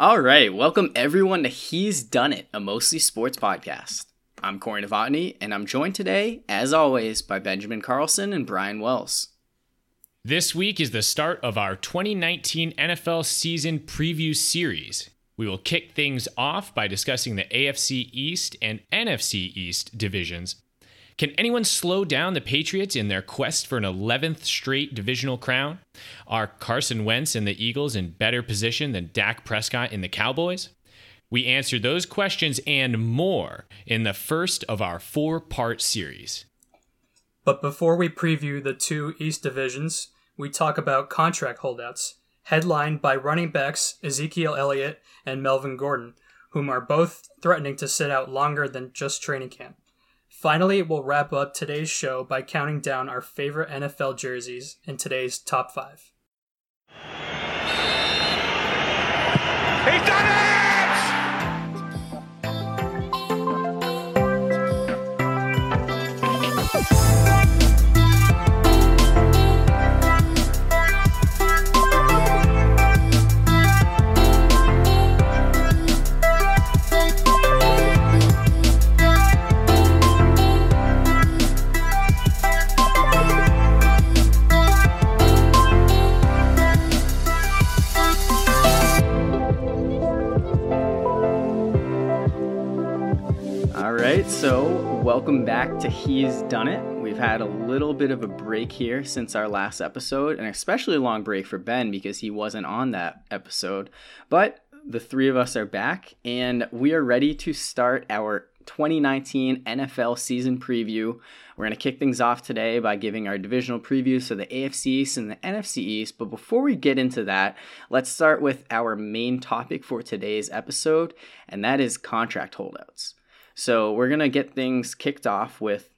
All right, welcome everyone to He's Done It, a mostly sports podcast. I'm Corey Novotny, and I'm joined today, as always, by Benjamin Carlson and Brian Wells. This week is the start of our 2019 NFL season preview series. We will kick things off by discussing the AFC East and NFC East divisions can anyone slow down the Patriots in their quest for an 11th straight divisional crown? Are Carson Wentz and the Eagles in better position than Dak Prescott and the Cowboys? We answer those questions and more in the first of our four part series. But before we preview the two East divisions, we talk about contract holdouts, headlined by running backs Ezekiel Elliott and Melvin Gordon, whom are both threatening to sit out longer than just training camp. Finally, we'll wrap up today's show by counting down our favorite NFL jerseys in today's top five. He's done it! Welcome back to He's Done It. We've had a little bit of a break here since our last episode, and especially a long break for Ben because he wasn't on that episode. But the three of us are back, and we are ready to start our 2019 NFL season preview. We're going to kick things off today by giving our divisional previews for the AFC East and the NFC East. But before we get into that, let's start with our main topic for today's episode, and that is contract holdouts. So we're going to get things kicked off with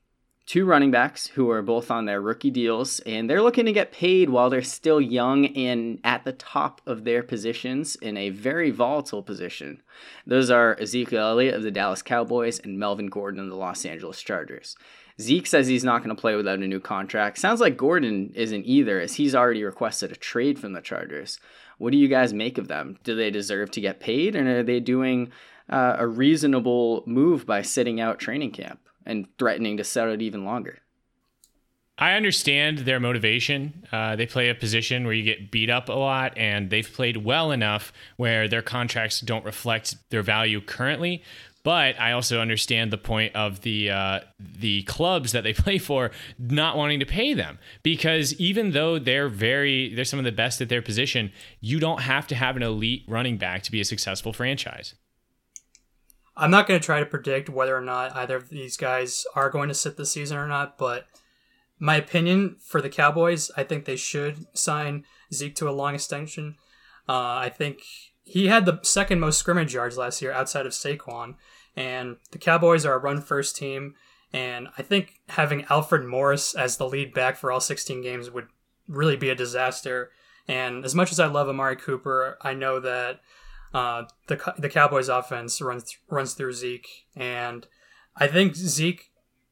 two running backs who are both on their rookie deals, and they're looking to get paid while they're still young and at the top of their positions in a very volatile position. Those are Ezekiel Elliott of the Dallas Cowboys and Melvin Gordon of the Los Angeles Chargers. Zeke says he's not going to play without a new contract. Sounds like Gordon isn't either, as he's already requested a trade from the Chargers. What do you guys make of them? Do they deserve to get paid, and are they doing uh, a reasonable move by sitting out training camp and threatening to set it even longer. I understand their motivation. Uh, they play a position where you get beat up a lot, and they've played well enough where their contracts don't reflect their value currently. But I also understand the point of the uh, the clubs that they play for not wanting to pay them because even though they're very they're some of the best at their position, you don't have to have an elite running back to be a successful franchise. I'm not going to try to predict whether or not either of these guys are going to sit this season or not, but my opinion for the Cowboys, I think they should sign Zeke to a long extension. Uh, I think he had the second most scrimmage yards last year outside of Saquon, and the Cowboys are a run first team. And I think having Alfred Morris as the lead back for all 16 games would really be a disaster. And as much as I love Amari Cooper, I know that uh, the the Cowboys offense runs runs through Zeke, and I think Zeke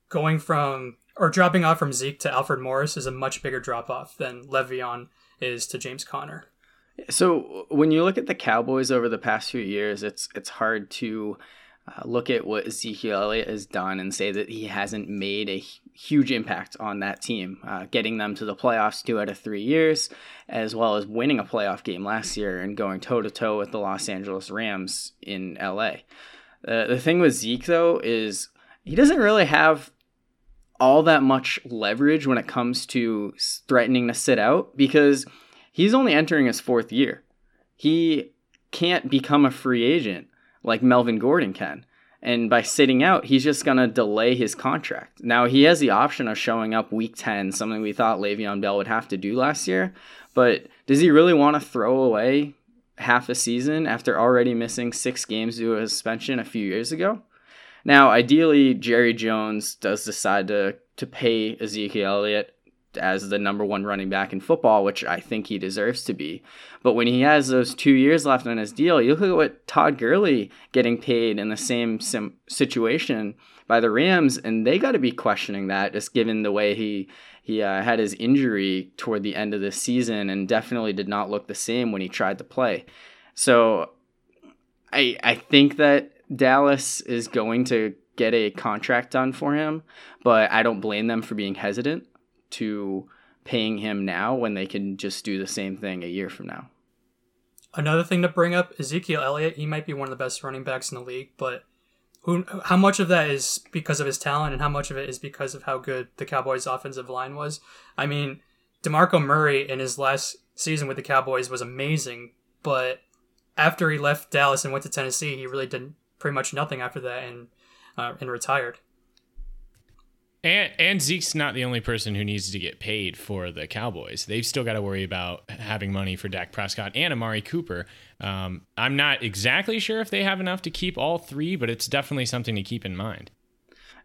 going from or dropping off from Zeke to Alfred Morris is a much bigger drop off than Le'Veon is to James Conner. So when you look at the Cowboys over the past few years, it's it's hard to uh, look at what Ezekiel Elliott has done and say that he hasn't made a huge impact on that team, uh, getting them to the playoffs two out of three years, as well as winning a playoff game last year and going toe to toe with the Los Angeles Rams in LA. Uh, the thing with Zeke, though, is he doesn't really have all that much leverage when it comes to threatening to sit out because he's only entering his fourth year. He can't become a free agent like Melvin Gordon can. And by sitting out, he's just going to delay his contract. Now, he has the option of showing up week 10, something we thought Le'Veon Bell would have to do last year. But does he really want to throw away half a season after already missing six games due to a suspension a few years ago? Now, ideally, Jerry Jones does decide to, to pay Ezekiel Elliott as the number one running back in football, which I think he deserves to be. But when he has those two years left on his deal, you look at what Todd Gurley getting paid in the same sim- situation by the Rams, and they got to be questioning that, just given the way he he uh, had his injury toward the end of the season, and definitely did not look the same when he tried to play. So I I think that Dallas is going to get a contract done for him, but I don't blame them for being hesitant to paying him now when they can just do the same thing a year from now. Another thing to bring up, Ezekiel Elliott, he might be one of the best running backs in the league, but who how much of that is because of his talent and how much of it is because of how good the Cowboys offensive line was? I mean, DeMarco Murray in his last season with the Cowboys was amazing, but after he left Dallas and went to Tennessee, he really did pretty much nothing after that and uh, and retired. And, and Zeke's not the only person who needs to get paid for the Cowboys. They've still got to worry about having money for Dak Prescott and Amari Cooper. Um, I'm not exactly sure if they have enough to keep all three, but it's definitely something to keep in mind.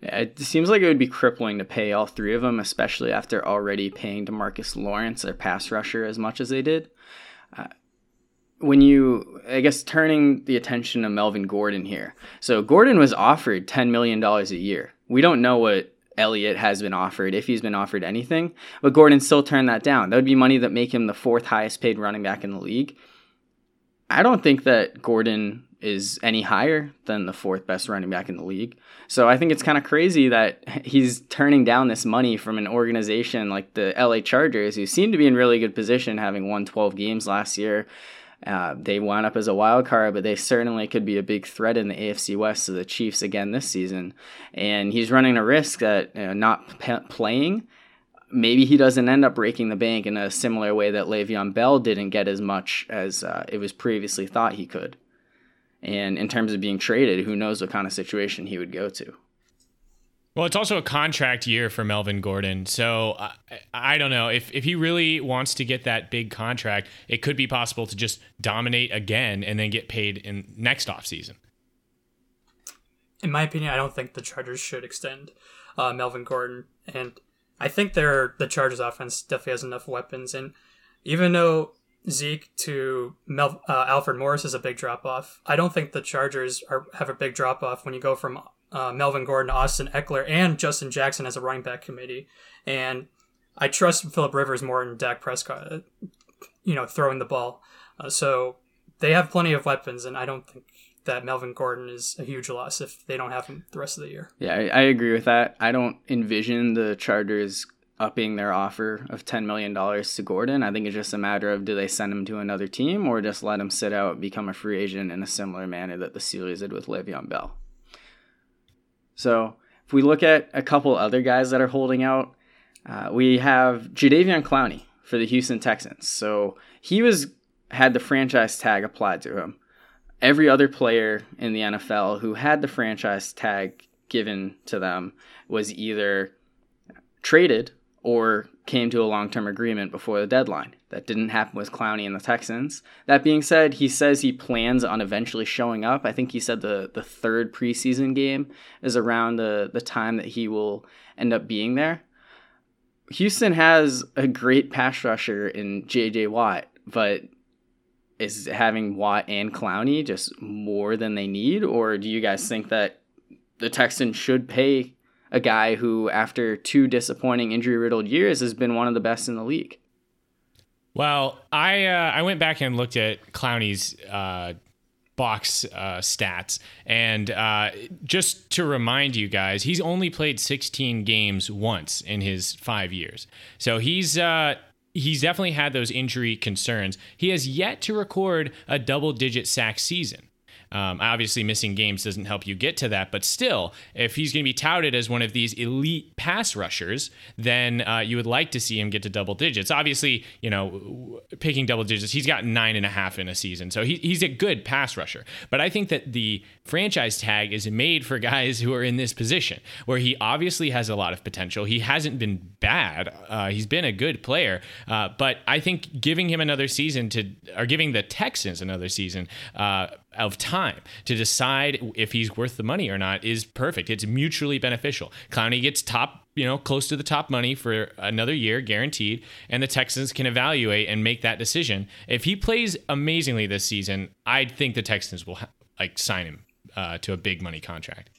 It seems like it would be crippling to pay all three of them, especially after already paying Demarcus Lawrence, their pass rusher, as much as they did. Uh, when you, I guess, turning the attention to Melvin Gordon here. So Gordon was offered $10 million a year. We don't know what Elliott has been offered, if he's been offered anything. But Gordon still turned that down. That would be money that make him the fourth highest paid running back in the league. I don't think that Gordon is any higher than the fourth best running back in the league. So I think it's kind of crazy that he's turning down this money from an organization like the LA Chargers, who seem to be in really good position, having won 12 games last year. Uh, they wound up as a wild card, but they certainly could be a big threat in the AFC West to the Chiefs again this season. And he's running a risk that you know, not playing, maybe he doesn't end up breaking the bank in a similar way that Le'Veon Bell didn't get as much as uh, it was previously thought he could. And in terms of being traded, who knows what kind of situation he would go to. Well, it's also a contract year for Melvin Gordon. So I, I, don't know. If, if he really wants to get that big contract, it could be possible to just dominate again and then get paid in next offseason. In my opinion, I don't think the Chargers should extend uh, Melvin Gordon. And I think they're, the Chargers offense definitely has enough weapons. And even though Zeke to Mel, uh, Alfred Morris is a big drop off, I don't think the Chargers are, have a big drop off when you go from uh, Melvin Gordon, Austin Ekeler, and Justin Jackson as a running back committee. And I trust Philip Rivers more than Dak Prescott, uh, you know, throwing the ball. Uh, so they have plenty of weapons, and I don't think that Melvin Gordon is a huge loss if they don't have him the rest of the year. Yeah, I, I agree with that. I don't envision the Chargers upping their offer of $10 million to Gordon. I think it's just a matter of do they send him to another team or just let him sit out, become a free agent in a similar manner that the Steelers did with Le'Veon Bell. So if we look at a couple other guys that are holding out, uh, we have Jadeveon Clowney for the Houston Texans. So he was had the franchise tag applied to him. Every other player in the NFL who had the franchise tag given to them was either traded or came to a long term agreement before the deadline. That didn't happen with Clowney and the Texans. That being said, he says he plans on eventually showing up. I think he said the, the third preseason game is around the, the time that he will end up being there. Houston has a great pass rusher in JJ Watt, but is having Watt and Clowney just more than they need? Or do you guys think that the Texans should pay a guy who, after two disappointing injury riddled years, has been one of the best in the league. Well, I uh, I went back and looked at Clowney's uh, box uh, stats, and uh, just to remind you guys, he's only played 16 games once in his five years, so he's. Uh, he's definitely had those injury concerns. He has yet to record a double digit sack season. Um, obviously, missing games doesn't help you get to that, but still, if he's going to be touted as one of these elite pass rushers, then uh, you would like to see him get to double digits. Obviously, you know, picking double digits, he's got nine and a half in a season, so he, he's a good pass rusher. But I think that the franchise tag is made for guys who are in this position where he obviously has a lot of potential. He hasn't been bad, uh, he's been a good player, uh, but I think giving him another season to, or giving the Texans another season, uh, of time to decide if he's worth the money or not is perfect. It's mutually beneficial. Clowney gets top, you know, close to the top money for another year guaranteed, and the Texans can evaluate and make that decision. If he plays amazingly this season, I think the Texans will like sign him uh, to a big money contract.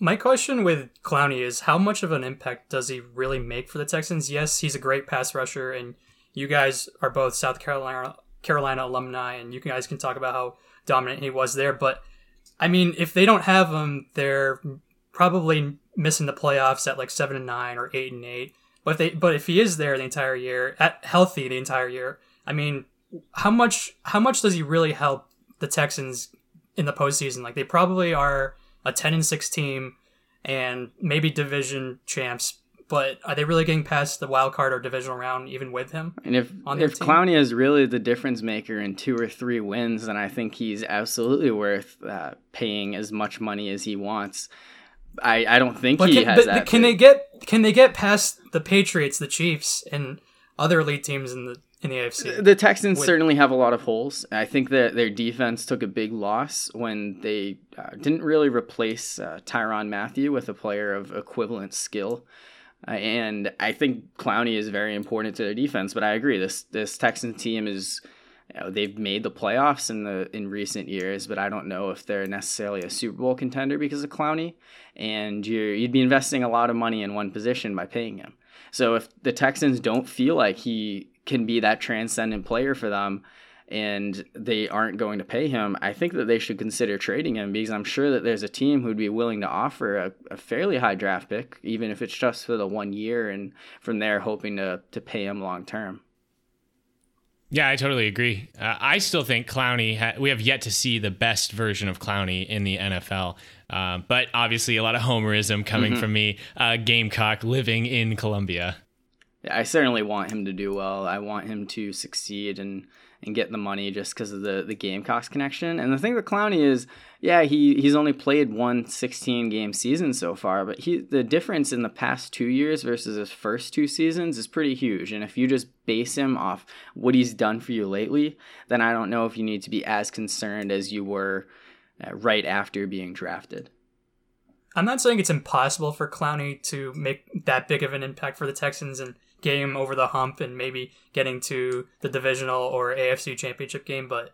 My question with Clowney is how much of an impact does he really make for the Texans? Yes, he's a great pass rusher, and you guys are both South Carolina Carolina alumni, and you guys can talk about how dominant he was there. But I mean, if they don't have him, they're probably missing the playoffs at like seven and nine or eight and eight. But if they, but if he is there the entire year, at healthy the entire year, I mean, how much how much does he really help the Texans in the postseason? Like they probably are a ten and six team, and maybe division champs. But are they really getting past the wild card or divisional round even with him? And if if Clowney is really the difference maker in two or three wins, then I think he's absolutely worth uh, paying as much money as he wants. I, I don't think but he can, has that. Can big. they get can they get past the Patriots, the Chiefs, and other elite teams in the in the AFC? The Texans with, certainly have a lot of holes. I think that their defense took a big loss when they uh, didn't really replace uh, Tyrann Mathieu with a player of equivalent skill. Uh, and I think Clowney is very important to their defense. But I agree, this this Texans team is you know, they've made the playoffs in the in recent years, but I don't know if they're necessarily a Super Bowl contender because of Clowney. And you you'd be investing a lot of money in one position by paying him. So if the Texans don't feel like he can be that transcendent player for them, and they aren't going to pay him, I think that they should consider trading him because I'm sure that there's a team who'd be willing to offer a, a, fairly high draft pick, even if it's just for the one year, and from there hoping to to pay him long term. Yeah, I totally agree. Uh, I still think Clowney, ha- we have yet to see the best version of Clowney in the NFL. Uh, but obviously, a lot of homerism coming mm-hmm. from me, uh, Gamecock living in Columbia. Yeah, I certainly want him to do well. I want him to succeed and and get the money just because of the the Gamecocks connection. And the thing with Clowney is, yeah, he he's only played one 16 game season so far, but he the difference in the past two years versus his first two seasons is pretty huge. And if you just base him off what he's done for you lately, then I don't know if you need to be as concerned as you were uh, right after being drafted. I'm not saying it's impossible for Clowney to make that big of an impact for the Texans and game over the hump and maybe getting to the divisional or AFC championship game. But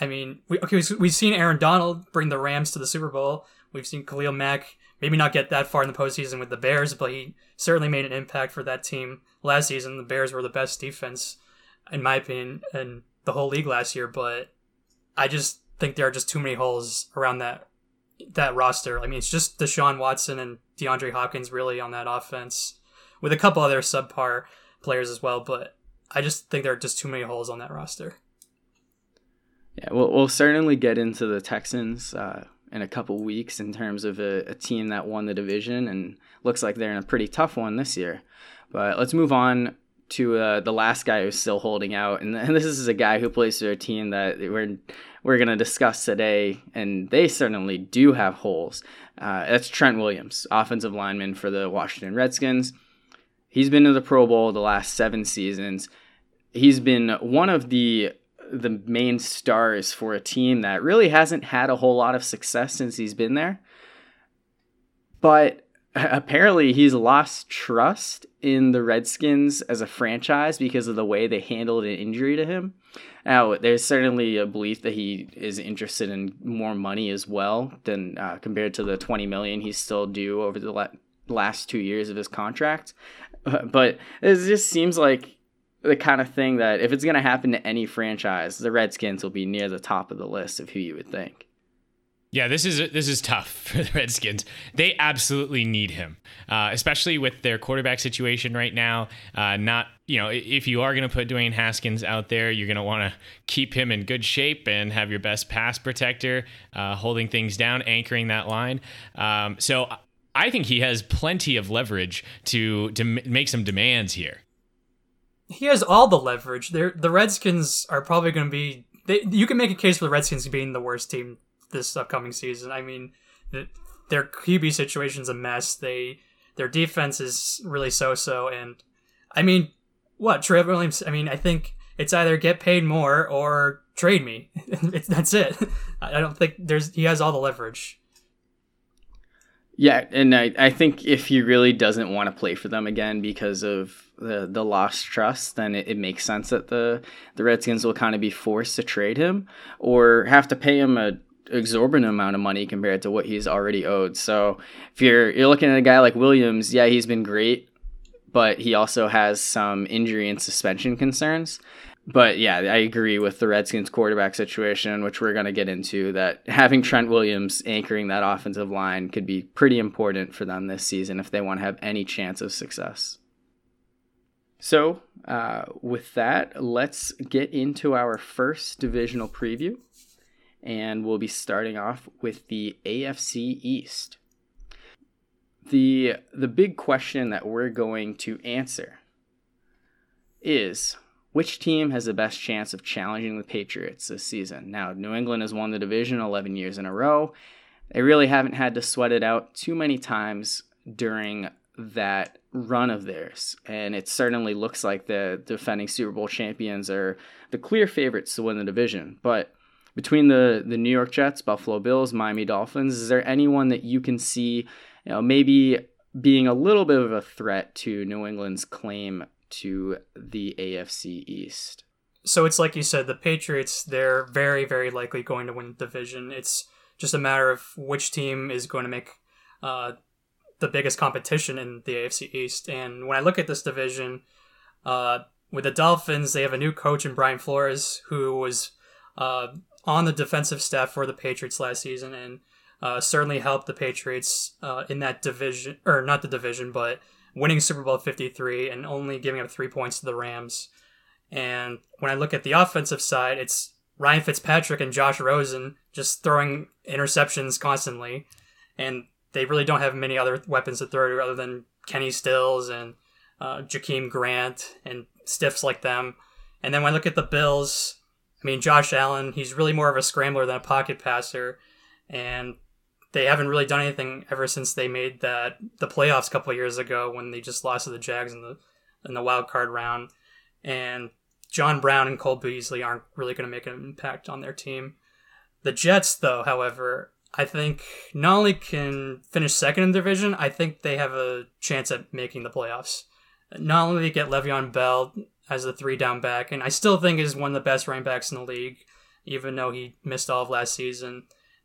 I mean, we, okay, we've seen Aaron Donald bring the Rams to the Super Bowl. We've seen Khalil Mack maybe not get that far in the postseason with the Bears, but he certainly made an impact for that team last season. The Bears were the best defense, in my opinion, in the whole league last year. But I just think there are just too many holes around that that roster. I mean, it's just Deshaun Watson and DeAndre Hopkins really on that offense with a couple other subpar players as well. But I just think there are just too many holes on that roster. Yeah, we'll, we'll certainly get into the Texans uh, in a couple weeks in terms of a, a, team that won the division and looks like they're in a pretty tough one this year. But let's move on to uh, the last guy who's still holding out, and, and this is a guy who plays for a team that we're we're going to discuss today, and they certainly do have holes. Uh, that's Trent Williams, offensive lineman for the Washington Redskins. He's been to the Pro Bowl the last seven seasons. He's been one of the the main stars for a team that really hasn't had a whole lot of success since he's been there. But apparently he's lost trust in the Redskins as a franchise because of the way they handled an injury to him. Now, there's certainly a belief that he is interested in more money as well than uh, compared to the 20 million he's still due over the la- last two years of his contract. but it just seems like the kind of thing that if it's going to happen to any franchise, the Redskins will be near the top of the list of who you would think. Yeah, this is this is tough for the Redskins. They absolutely need him, uh, especially with their quarterback situation right now. Uh, not you know if you are going to put Dwayne Haskins out there, you're going to want to keep him in good shape and have your best pass protector uh, holding things down, anchoring that line. Um, so I think he has plenty of leverage to to make some demands here. He has all the leverage. They're, the Redskins are probably going to be. They, you can make a case for the Redskins being the worst team this upcoming season. I mean, the, their QB situation's a mess. They their defense is really so-so, and I mean, what Trevor Williams? I mean, I think it's either get paid more or trade me. that's it. I don't think there's he has all the leverage. Yeah, and I, I think if he really doesn't want to play for them again because of the the lost trust, then it, it makes sense that the the Redskins will kind of be forced to trade him or have to pay him a exorbitant amount of money compared to what he's already owed. So if you're you're looking at a guy like Williams, yeah, he's been great, but he also has some injury and suspension concerns. But yeah, I agree with the Redskins quarterback situation, which we're going to get into. That having Trent Williams anchoring that offensive line could be pretty important for them this season if they want to have any chance of success. So, uh, with that, let's get into our first divisional preview. And we'll be starting off with the AFC East. The, the big question that we're going to answer is which team has the best chance of challenging the Patriots this season? Now, New England has won the division 11 years in a row. They really haven't had to sweat it out too many times during that run of theirs. And it certainly looks like the defending Super Bowl champions are the clear favorites to win the division. But between the, the New York Jets, Buffalo Bills, Miami Dolphins, is there anyone that you can see, you know, maybe being a little bit of a threat to New England's claim to the AFC East? So it's like you said, the Patriots, they're very, very likely going to win the division. It's just a matter of which team is going to make uh, the biggest competition in the AFC East. And when I look at this division, uh, with the Dolphins, they have a new coach in Brian Flores, who was uh, on the defensive staff for the Patriots last season and uh, certainly helped the Patriots uh, in that division, or not the division, but winning Super Bowl 53 and only giving up three points to the Rams. And when I look at the offensive side, it's Ryan Fitzpatrick and Josh Rosen just throwing interceptions constantly. And they really don't have many other weapons to throw to other than Kenny Stills and uh, Jakeem Grant and stiffs like them. And then when I look at the Bills, I mean, Josh Allen, he's really more of a scrambler than a pocket passer. And they haven't really done anything ever since they made that the playoffs a couple years ago when they just lost to the Jags in the in the wild card round. And John Brown and Cole Beasley aren't really going to make an impact on their team. The Jets, though, however, I think not only can finish second in the division, I think they have a chance at making the playoffs. Not only get Le'Veon Bell as the three down back, and I still think is one of the best running backs in the league, even though he missed all of last season.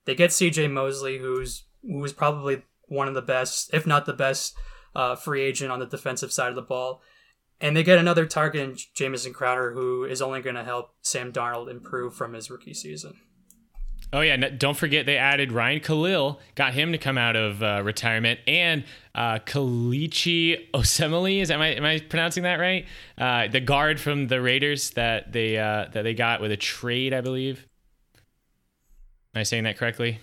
They get C.J. Mosley, who's who's probably one of the best, if not the best, uh, free agent on the defensive side of the ball. And they get another target in Jamison Crowder, who is only going to help Sam Darnold improve from his rookie season. Oh yeah, don't forget they added Ryan Kalil, got him to come out of uh, retirement, and uh, Kelechi Osemele. Is am I, am I pronouncing that right? Uh, the guard from the Raiders that they uh, that they got with a trade, I believe. Am I saying that correctly?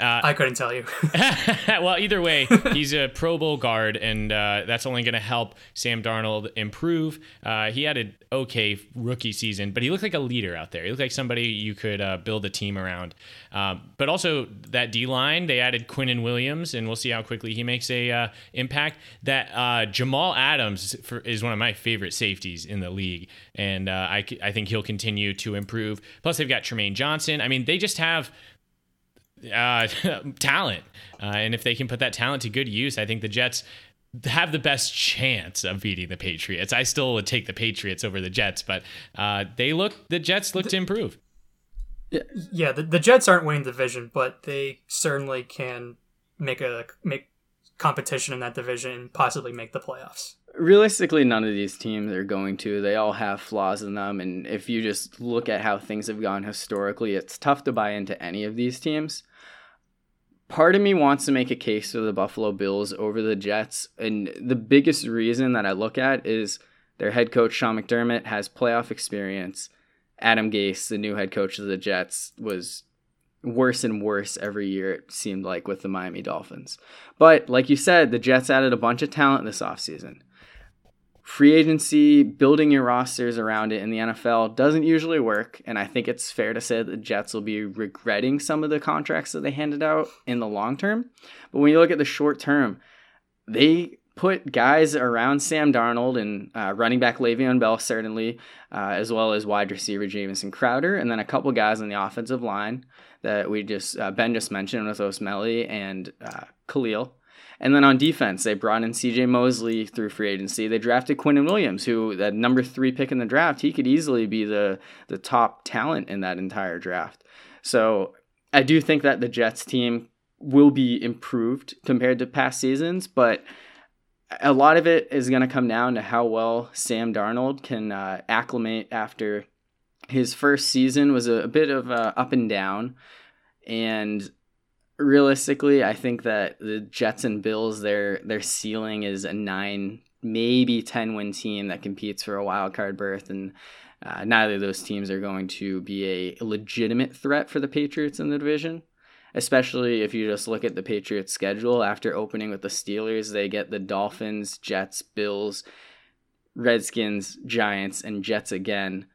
Uh, I couldn't tell you. well, either way, he's a Pro Bowl guard, and uh, that's only going to help Sam Darnold improve. Uh, he had an okay rookie season, but he looked like a leader out there. He looked like somebody you could uh, build a team around. Um, but also that D line, they added Quinnen Williams, and we'll see how quickly he makes a uh, impact. That uh, Jamal Adams for, is one of my favorite safeties in the league, and I, I think he'll continue to improve. Plus, they've got Trumaine Johnson. I mean, they just have uh, talent. Uh, and if they can put that talent to good use, I think the Jets have the best chance of beating the Patriots. I still would take the Patriots over the Jets, but uh, they look the Jets look to improve. Yeah, the, the Jets aren't winning the division, but they certainly can make a make competition in that division and possibly make the playoffs. Realistically, none of these teams are going to. They all have flaws in them, and if you just look at how things have gone historically, it's tough to buy into any of these teams part of me wants to make a case for the Buffalo Bills over the Jets. And the biggest reason that I look at is their head coach, Sean McDermott, has playoff experience. Adam Gase, the new head coach of the Jets, was worse and worse every year, it seemed like, with the Miami Dolphins. But like you said, the Jets added a bunch of talent this offseason free agency, building your rosters around it in the NFL doesn't usually work. And I think it's fair to say that the Jets will be regretting some of the contracts that they handed out in the long term. But when you look at the short term, they put guys around Sam Darnold and uh, running back Le'Veon Bell, certainly, uh, as well as wide receiver Jamison Crowder, and then a couple guys on the offensive line that we just, uh, Ben just mentioned with Osemele and uh, Kalil. And then on defense, they brought in CJ Mosley through free agency. They drafted Quinnen Williams, who that number three pick in the draft, he could easily be the the top talent in that entire draft. So I do think that the Jets team will be improved compared to past seasons, but a lot of it is going to come down to how well Sam Darnold can uh, acclimate after his first season was a, a bit of a up and down, and realistically, I think that the Jets and Bills their their ceiling is a nine, maybe ten win team that competes for a wild card berth, and uh, neither of those teams are going to be a legitimate threat for the Patriots in the division. Especially if you just look at the Patriots' schedule after opening with the Steelers, they get the Dolphins, Jets, Bills, Redskins, Giants, and Jets again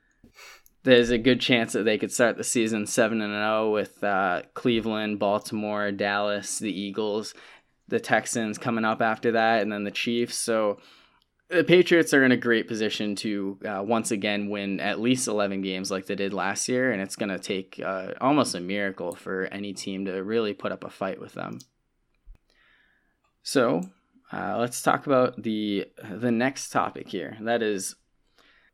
there's a good chance that they could start the season 7 and 0 with uh, Cleveland, Baltimore, Dallas, the Eagles, the Texans coming up after that, and then the Chiefs. So the Patriots are in a great position to uh, once again win at least 11 games like they did last year, and it's going to take uh, almost a miracle for any team to really put up a fight with them. So uh, let's talk about the the next topic here. That is,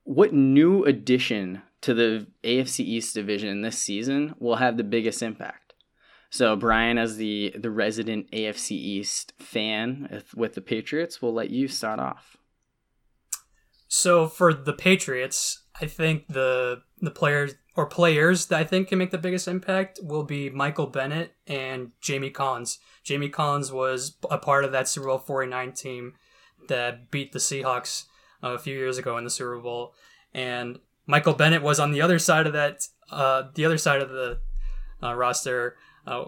what new addition to the AFC East division this season will have the biggest impact. So Brian, as the the resident AFC East fan with the Patriots, will let you start off. So for the Patriots, I think the the players or players that I think can make the biggest impact will be Michael Bennett and Jamie Collins. Jamie Collins was a part of that Super Bowl 49 team that beat the Seahawks uh, a few years ago in the Super Bowl. And Michael Bennett was on the other side of that, uh, the other side of the uh, roster, uh,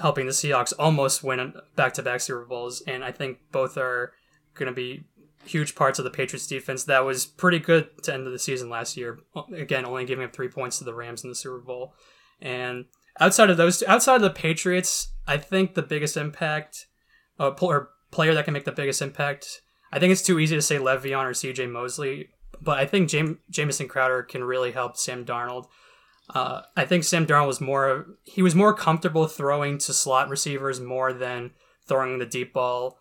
helping the Seahawks almost win back-to-back Super Bowls, and I think both are going to be huge parts of the Patriots defense that was pretty good to end of the season last year. Again, only giving up three points to the Rams in the Super Bowl, and outside of those, outside of the Patriots, I think the biggest impact, uh, or player that can make the biggest impact. I think it's too easy to say Le'Veon or C.J. Mosley but I think Jam- Jamison Crowder can really help Sam Darnold. Uh, I think Sam Darnold was more he was more comfortable throwing to slot receivers more than throwing the deep ball,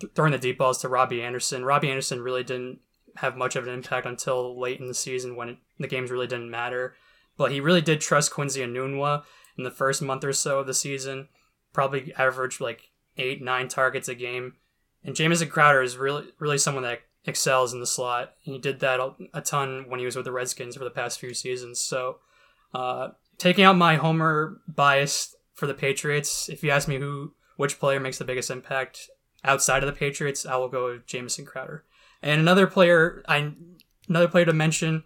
th- throwing the deep balls to Robbie Anderson. Robbie Anderson really didn't have much of an impact until late in the season when it, the games really didn't matter. But he really did trust Quincy Enunwa in the first month or so of the season. Probably averaged like eight, nine targets a game. And Jamison Crowder is really, really someone that excels in the slot. He did that a ton when he was with the Redskins for the past few seasons. So, uh, taking out my homer bias for the Patriots, if you ask me who which player makes the biggest impact outside of the Patriots, I will go with Jamison Crowder. And another player, I another player to mention,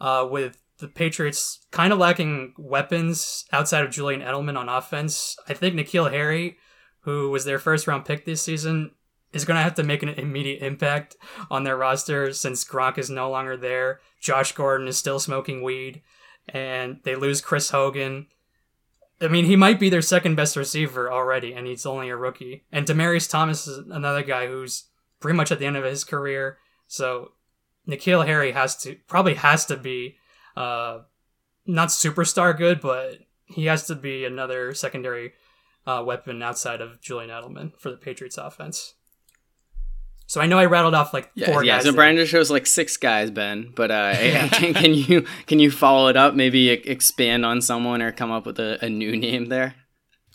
uh, with the Patriots kind of lacking weapons outside of Julian Edelman on offense. I think N'Keal Harry, who was their first round pick this season, is going to have to make an immediate impact on their roster since Gronk is no longer there. Josh Gordon is still smoking weed, and they lose Chris Hogan. I mean, he might be their second best receiver already, and he's only a rookie. And Demaryius Thomas is another guy who's pretty much at the end of his career. So N'Keal Harry has to probably has to be uh, not superstar good, but he has to be another secondary uh, weapon outside of Julian Edelman for the Patriots offense. So I know I rattled off like yeah, four yeah, guys. so Brian just shows like six guys, Ben. But uh, can, can, you can you follow it up? Maybe expand on someone or come up with a, a new name there.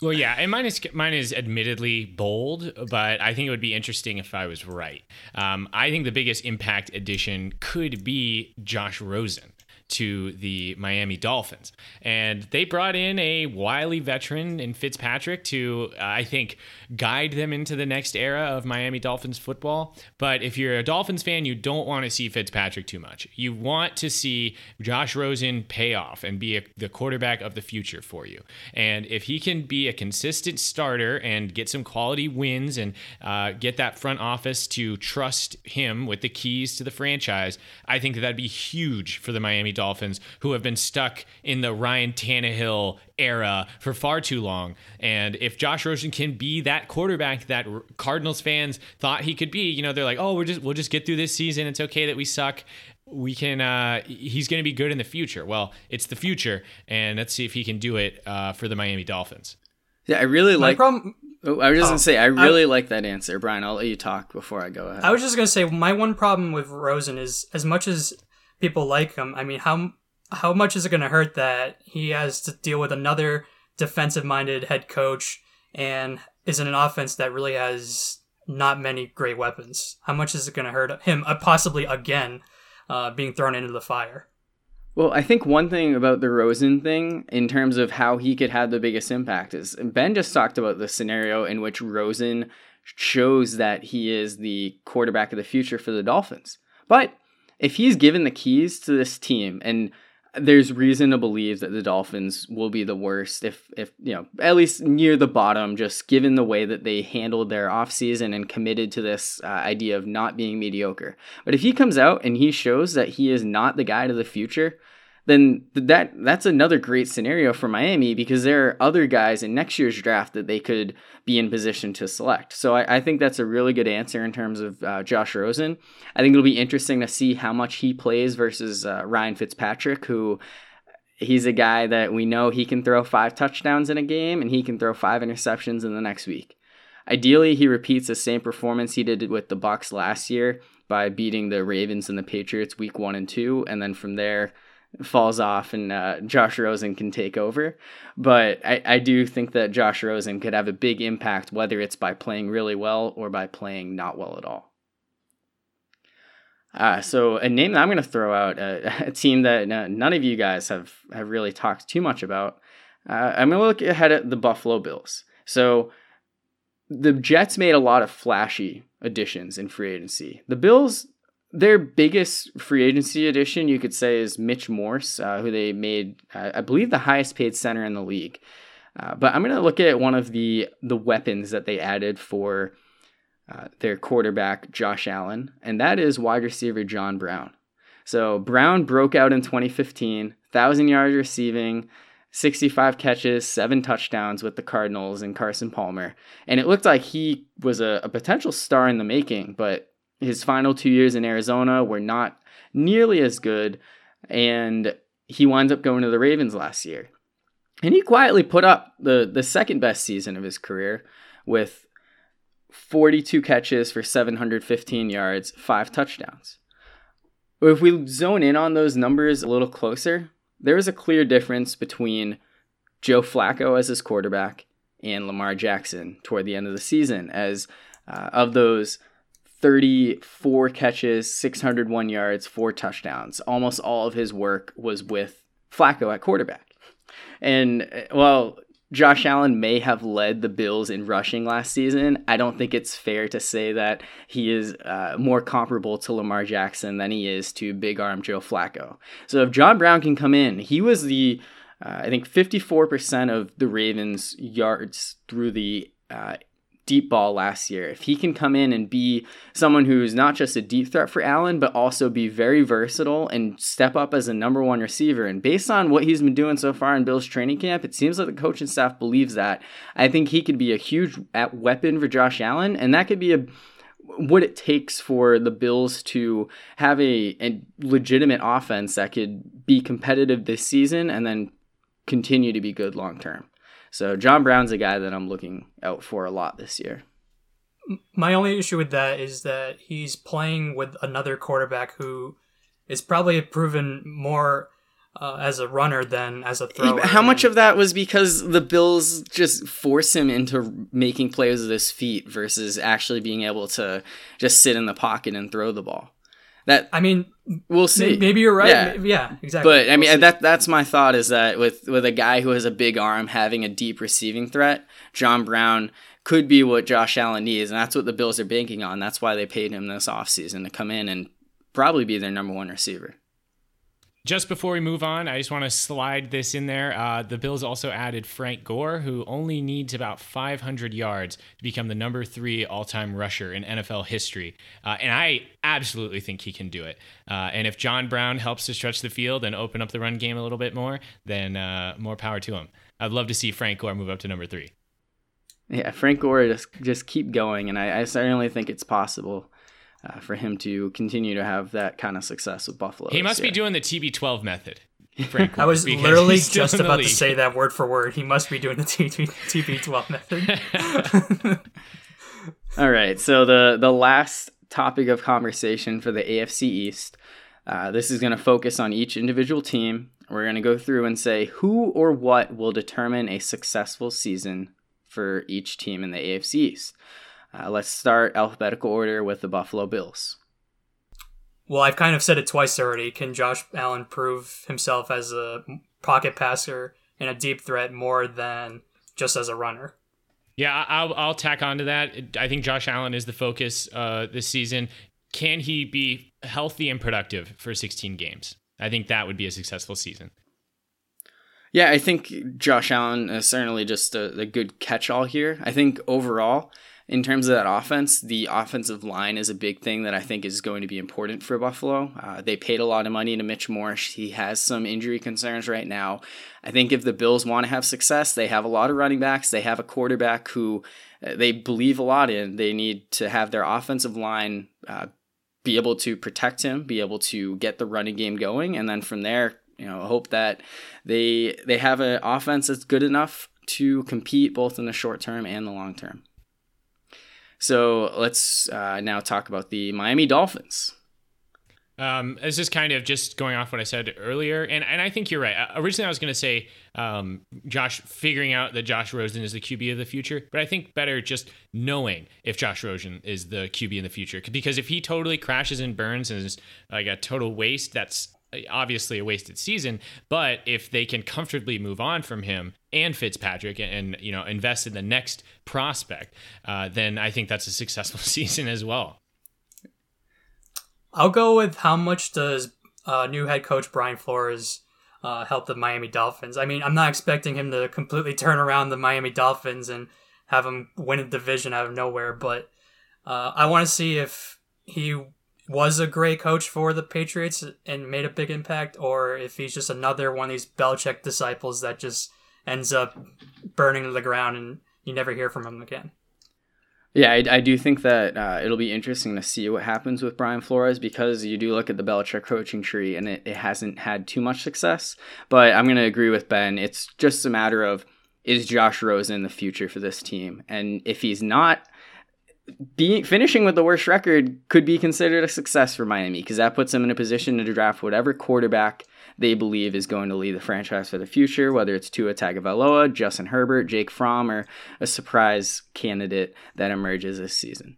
Well, yeah, and mine is mine is admittedly bold, but I think it would be interesting if I was right. Um, I think the biggest impact addition could be Josh Rosen to the Miami Dolphins. And they brought in a wily veteran in Fitzpatrick to, uh, I think, guide them into the next era of Miami Dolphins football. But if you're a Dolphins fan, you don't want to see Fitzpatrick too much. You want to see Josh Rosen pay off and be a, the quarterback of the future for you. And if he can be a consistent starter and get some quality wins and uh, get that front office to trust him with the keys to the franchise, I think that that'd be huge for the Miami Dolphins, who have been stuck in the Ryan Tannehill era for far too long. And if Josh Rosen can be that quarterback that Cardinals fans thought he could be, you know, they're like, oh, we're just we'll just get through this season. It's okay that we suck. We can. Uh, he's going to be good in the future. Well, it's the future, and let's see if he can do it uh, for the Miami Dolphins. Yeah, I really like. Problem- oh, I was just oh, gonna say I really I, like that answer, Brian. I'll let you talk before I go ahead. I was just gonna say my one problem with Rosen is as much as people like him. I mean, how how much is it going to hurt that he has to deal with another defensive minded head coach and is in an offense that really has not many great weapons. How much is it going to hurt him? Uh, possibly again, uh, being thrown into the fire. Well, I think one thing about the Rosen thing, in terms of how he could have the biggest impact, is Ben just talked about the scenario in which Rosen shows that he is the quarterback of the future for the Dolphins. But if he's given the keys to this team and there's reason to believe that the Dolphins will be the worst if if you know at least near the bottom just given the way that they handled their offseason and committed to this uh, idea of not being mediocre. But if he comes out and he shows that he is not the guy to the future, then that that's another great scenario for Miami because there are other guys in next year's draft that they could be in position to select. So I, I think that's a really good answer in terms of uh, Josh Rosen. I think it'll be interesting to see how much he plays versus uh, Ryan Fitzpatrick, who he's a guy that we know he can throw five touchdowns in a game and he can throw five interceptions in the next week. Ideally, he repeats the same performance he did with the Bucs last year by beating the Ravens and the Patriots week one and two, and then from there falls off and uh, Josh Rosen can take over. But I, I do think that Josh Rosen could have a big impact, whether it's by playing really well or by playing not well at all. Uh, so a name that I'm going to throw out, uh, a team that none of you guys have, have really talked too much about. Uh, I'm going to look ahead at the Buffalo Bills. So the Jets made a lot of flashy additions in free agency. The Bills their biggest free agency addition, you could say, is Mitch Morse, uh, who they made, uh, I believe, the highest paid center in the league. Uh, but I'm going to look at one of the the weapons that they added for uh, their quarterback Josh Allen, and that is wide receiver John Brown. So Brown broke out in 2015, thousand yards receiving, 65 catches, seven touchdowns with the Cardinals and Carson Palmer, and it looked like he was a, a potential star in the making, but his final two years in Arizona were not nearly as good, and he winds up going to the Ravens last year. And he quietly put up the, the second best season of his career with 42 catches for 715 yards, five touchdowns. If we zone in on those numbers a little closer, there is a clear difference between Joe Flacco as his quarterback and Lamar Jackson toward the end of the season. As uh, of those 34 catches, 601 yards, four touchdowns. Almost all of his work was with Flacco at quarterback. And well, Josh Allen may have led the Bills in rushing last season. I don't think it's fair to say that he is uh, more comparable to Lamar Jackson than he is to Big Arm Joe Flacco. So if John Brown can come in, he was the uh, I think 54% of the Ravens' yards through the uh, deep ball last year. If he can come in and be someone who's not just a deep threat for Allen, but also be very versatile and step up as a number one receiver. And based on what he's been doing so far in Bill's training camp, it seems like the coaching staff believes that. I think he could be a huge weapon for Josh Allen, and that could be a what it takes for the Bills to have a, a legitimate offense that could be competitive this season and then continue to be good long term. So John Brown's a guy that I'm looking out for a lot this year. My only issue with that is that he's playing with another quarterback who is probably proven more uh, as a runner than as a thrower. How much of that was because the Bills just force him into making plays with his feet versus actually being able to just sit in the pocket and throw the ball? That I mean, we'll see. Maybe you're right. Yeah, yeah exactly. But I mean, we'll that that's my thought is that with with a guy who has a big arm having a deep receiving threat, John Brown could be what Josh Allen needs, and that's what the Bills are banking on. That's why they paid him this offseason to come in and probably be their number one receiver. Just before we move on, I just want to slide this in there. Uh, the Bills also added Frank Gore, who only needs about 500 yards to become the number three all time rusher in NFL history. Uh, and I absolutely think he can do it. Uh, and if John Brown helps to stretch the field and open up the run game a little bit more, then uh, more power to him. I'd love to see Frank Gore move up to number three. Yeah, Frank Gore just just keep going, and I, I certainly think it's possible uh, for him to continue to have that kind of success with Buffalo. He must be doing the TB12 method. I was literally just about to say that word for word. He must be doing the TB12 method. All right, so the the last topic of conversation for the AFC East. Uh, this is going to focus on each individual team. We're going to go through and say who or what will determine a successful season for each team in the AFC East. Uh, let's start alphabetical order with the Buffalo Bills. Well, I've kind of said it twice already. Can Josh Allen prove himself as a pocket passer and a deep threat more than just as a runner? Yeah, I'll, I'll tack on to that. I think Josh Allen is the focus uh, this season. Can he be healthy and productive for 16 games? I think that would be a successful season. Yeah, I think Josh Allen is certainly just a, a good catch all here. I think overall, in terms of that offense, the offensive line is a big thing that I think is going to be important for Buffalo. Uh, they paid a lot of money to Mitch Morse. He has some injury concerns right now. I think if the Bills want to have success, they have a lot of running backs. They have a quarterback who uh, they believe a lot in. They need to have their offensive line uh, be able to protect him, be able to get the running game going, and then from there, you know, hope that they they have an offense that's good enough to compete both in the short term and the long term. So let's uh, now talk about the Miami Dolphins. Um, this is kind of just going off what I said earlier, and and I think you're right. Uh, originally, I was going to say um, Josh figuring out that Josh Rosen is the QB of the future, but I think better just knowing if Josh Rosen is the QB in the future, because if he totally crashes and burns and is like a total waste, that's obviously a wasted season. But if they can comfortably move on from him and Fitzpatrick and, and you know invest in the next prospect, uh, then I think that's a successful season as well. I'll go with how much does uh, new head coach Brian Flores uh, help the Miami Dolphins? I mean, I'm not expecting him to completely turn around the Miami Dolphins and have them win a division out of nowhere, but uh, I want to see if he was a great coach for the Patriots and made a big impact, or if he's just another one of these Belichick disciples that just ends up burning to the ground and you never hear from him again. Yeah, I, I do think that uh, it'll be interesting to see what happens with Brian Flores because you do look at the Belichick coaching tree and it, it hasn't had too much success. But I'm going to agree with Ben. It's just a matter of is Josh Rosen the future for this team? And if he's not, being finishing with the worst record could be considered a success for Miami because that puts them in a position to draft whatever quarterback they believe is going to lead the franchise for the future, whether it's Tua Tagovailoa, Justin Herbert, Jake Fromm, or a surprise candidate that emerges this season.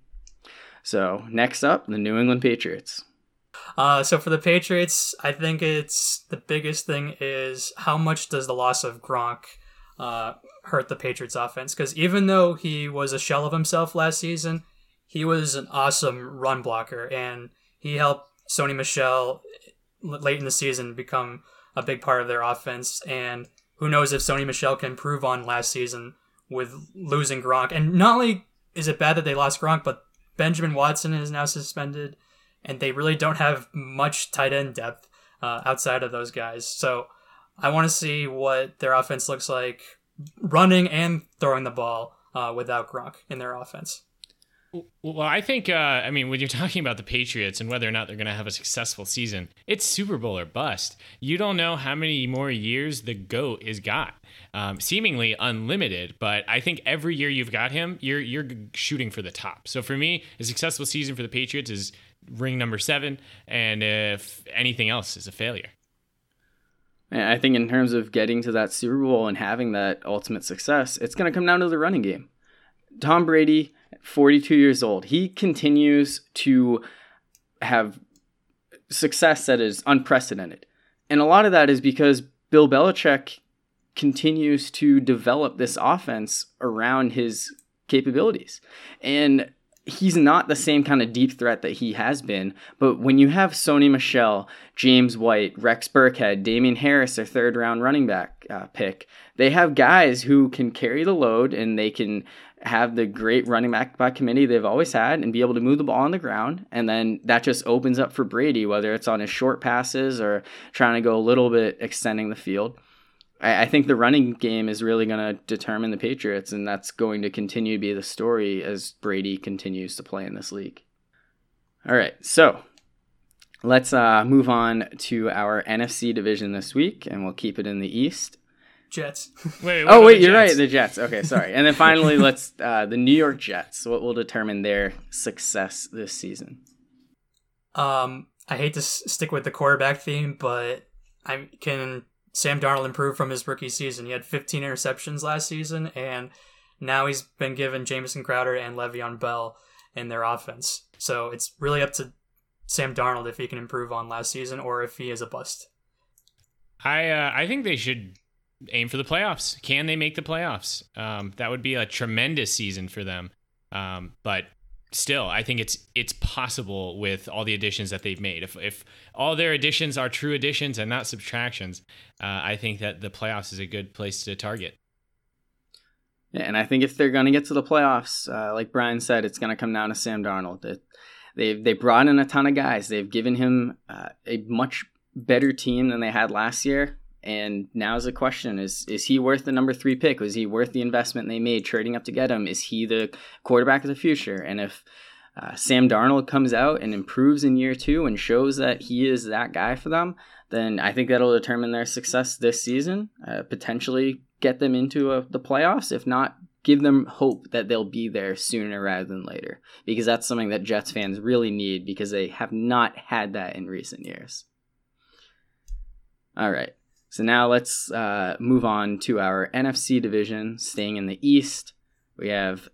So next up, the New England Patriots. Uh, so for the Patriots, I think it's the biggest thing is how much does the loss of Gronk uh, hurt the Patriots offense because even though he was a shell of himself last season, he was an awesome run blocker and he helped Sony Michel late in the season become a big part of their offense. And who knows if Sony Michel can improve on last season with losing Gronk. And not only is it bad that they lost Gronk, but Benjamin Watson is now suspended, and they really don't have much tight end depth uh, outside of those guys. So I want to see what their offense looks like running and throwing the ball uh, without Gronk in their offense. Well, I think, uh, I mean, when you're talking about the Patriots and whether or not they're going to have a successful season, it's Super Bowl or bust. You don't know how many more years the GOAT is got. Um, seemingly unlimited, but I think every year you've got him, you're you're shooting for the top. So for me, a successful season for the Patriots is ring number seven, and if anything else is a failure. I think in terms of getting to that Super Bowl and having that ultimate success, it's going to come down to the running game. Tom Brady, 42 years old, he continues to have success that is unprecedented. And a lot of that is because Bill Belichick continues to develop this offense around his capabilities. And he's not the same kind of deep threat that he has been. But when you have Sony Michel, James White, Rex Burkhead, Damien Harris, their third round running back uh, pick, they have guys who can carry the load and they can have the great running back by committee they've always had and be able to move the ball on the ground. And then that just opens up for Brady, whether it's on his short passes or trying to go a little bit extending the field. I, I think the running game is really going to determine the Patriots, and that's going to continue to be the story as Brady continues to play in this league. All right, so let's uh, move on to our NFC division this week, and we'll keep it in the East. Jets. Wait, oh wait, you're right. The Jets. Okay, sorry. And then finally, let's uh, the New York Jets. What will determine their success this season? Um, I hate to s- stick with the quarterback theme, but I can Sam Darnold improved from his rookie season. He had 15 interceptions last season, and Now he's been given Jamison Crowder and Le'Veon Bell in their offense. So it's really up to Sam Darnold if he can improve on last season or if he is a bust. I uh, I think they should aim for the playoffs. Can they make the playoffs? Um, that would be a tremendous season for them. Um, but still, I think it's it's possible with all the additions that they've made. If if all their additions are true additions and not subtractions, uh, I think that the playoffs is a good place to target. Yeah, and I think if they're going to get to the playoffs, uh, like Brian said, it's going to come down to Sam Darnold. It, they they brought in a ton of guys. They've given him uh, a much better team than they had last year. And now is the question: Is is he worth the number three pick? Was he worth the investment they made trading up to get him? Is he the quarterback of the future? And if uh, Sam Darnold comes out and improves in year two and shows that he is that guy for them, then I think that'll determine their success this season. Uh, potentially get them into a, the playoffs. If not, give them hope that they'll be there sooner rather than later, because that's something that Jets fans really need because they have not had that in recent years. All right. So now let's uh, move on to our NFC division, staying in the East. We have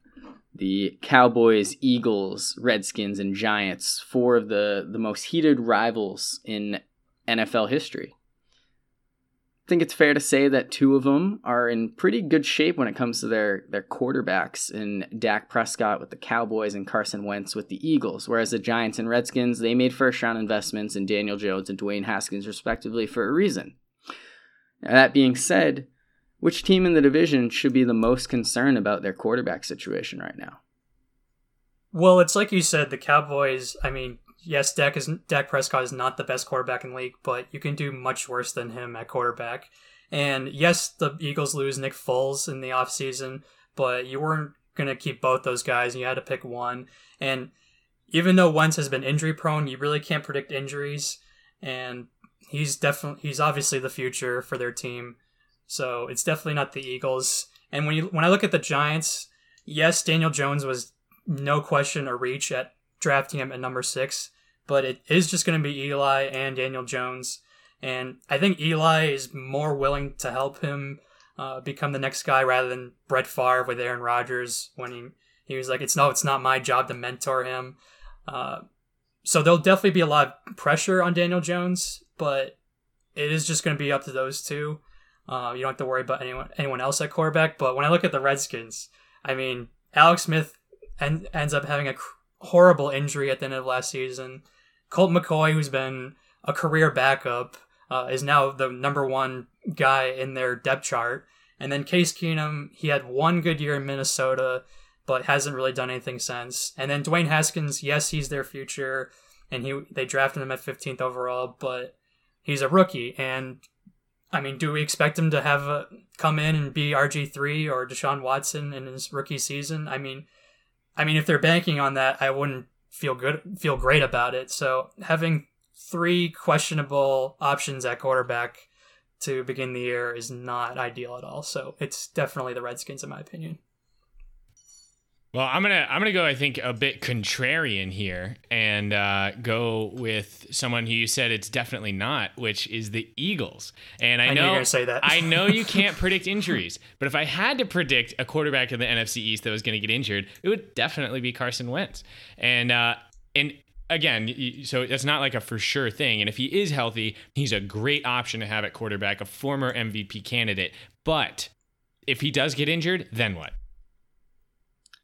the Cowboys, Eagles, Redskins, and Giants, four of the, the most heated rivals in NFL history. I think it's fair to say that two of them are in pretty good shape when it comes to their, their quarterbacks in Dak Prescott with the Cowboys and Carson Wentz with the Eagles, whereas the Giants and Redskins, they made first round investments in Daniel Jones and Dwayne Haskins respectively for a reason. That being said, which team in the division should be the most concerned about their quarterback situation right now? Well, it's like you said, the Cowboys. I mean, yes, Dak is Dak Prescott is not the best quarterback in the league, but you can do much worse than him at quarterback. And yes, the Eagles lose Nick Foles in the offseason, but you weren't going to keep both those guys. And You had to pick one. And even though Wentz has been injury prone, you really can't predict injuries. And he's definitely he's obviously the future for their team. So it's definitely not the Eagles. And when you when I look at the Giants, yes, Daniel Jones was no question a reach at drafting him at number six, but it is just going to be Eli and Daniel Jones. And I think Eli is more willing to help him uh, become the next guy rather than Brett Favre with Aaron Rodgers when he, he was like, it's no, it's not my job to mentor him. Uh, so there'll definitely be a lot of pressure on Daniel Jones, but it is just going to be up to those two. Uh, you don't have to worry about anyone anyone else at quarterback. But when I look at the Redskins, I mean, Alex Smith en- ends up having a cr- horrible injury at the end of last season. Colt McCoy, who's been a career backup, uh, is now the number one guy in their depth chart. And then Case Keenum, he had one good year in Minnesota, but hasn't really done anything since. And then Dwayne Haskins, yes, he's their future, and he they drafted him at 15th overall, but he's a rookie, and I mean, do we expect him to have a, come in and be RG three or Deshaun Watson in his rookie season? I mean, I mean, if they're banking on that, I wouldn't feel good, feel great about it. So having three questionable options at quarterback to begin the year is not ideal at all. So it's definitely the Redskins, in my opinion. Well, I'm gonna I'm gonna go. I think a bit contrarian here, and uh, go with someone who you said it's definitely not, which is the Eagles. And I, I know you say that. I know you can't predict injuries, but if I had to predict a quarterback in the NFC East that was going to get injured, it would definitely be Carson Wentz. And uh, and again, so that's not like a for sure thing. And if he is healthy, he's a great option to have at quarterback, a former MVP candidate. But if he does get injured, then what?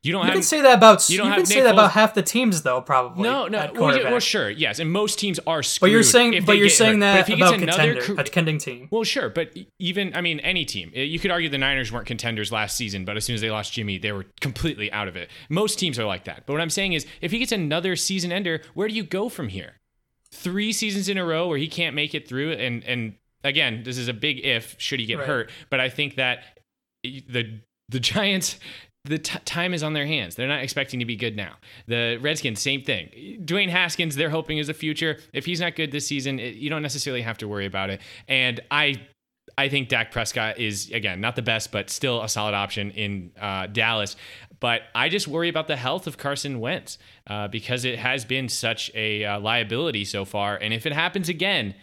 You don't. You have, can say that about. You, don't you can say that Foles. about half the teams, though. Probably. No, no. Well, well, sure, yes, and most teams are screwed. But you're saying, but you're saying hurt. that about contender, a contending team. Well, sure, but even I mean, any team. You could argue the Niners weren't contenders last season, but as soon as they lost Jimmy, they were completely out of it. Most teams are like that. But what I'm saying is, if he gets another season ender, where do you go from here? Three seasons in a row where he can't make it through, and and again, this is a big if. Should he get right. hurt? But I think that the the Giants the t- time is on their hands. They're not expecting to be good now. The Redskins, same thing. Dwayne Haskins, they're hoping is a future. If he's not good this season, it, you don't necessarily have to worry about it. And I, I think Dak Prescott is again not the best, but still a solid option in uh, Dallas. But I just worry about the health of Carson Wentz uh, because it has been such a uh, liability so far. And if it happens again,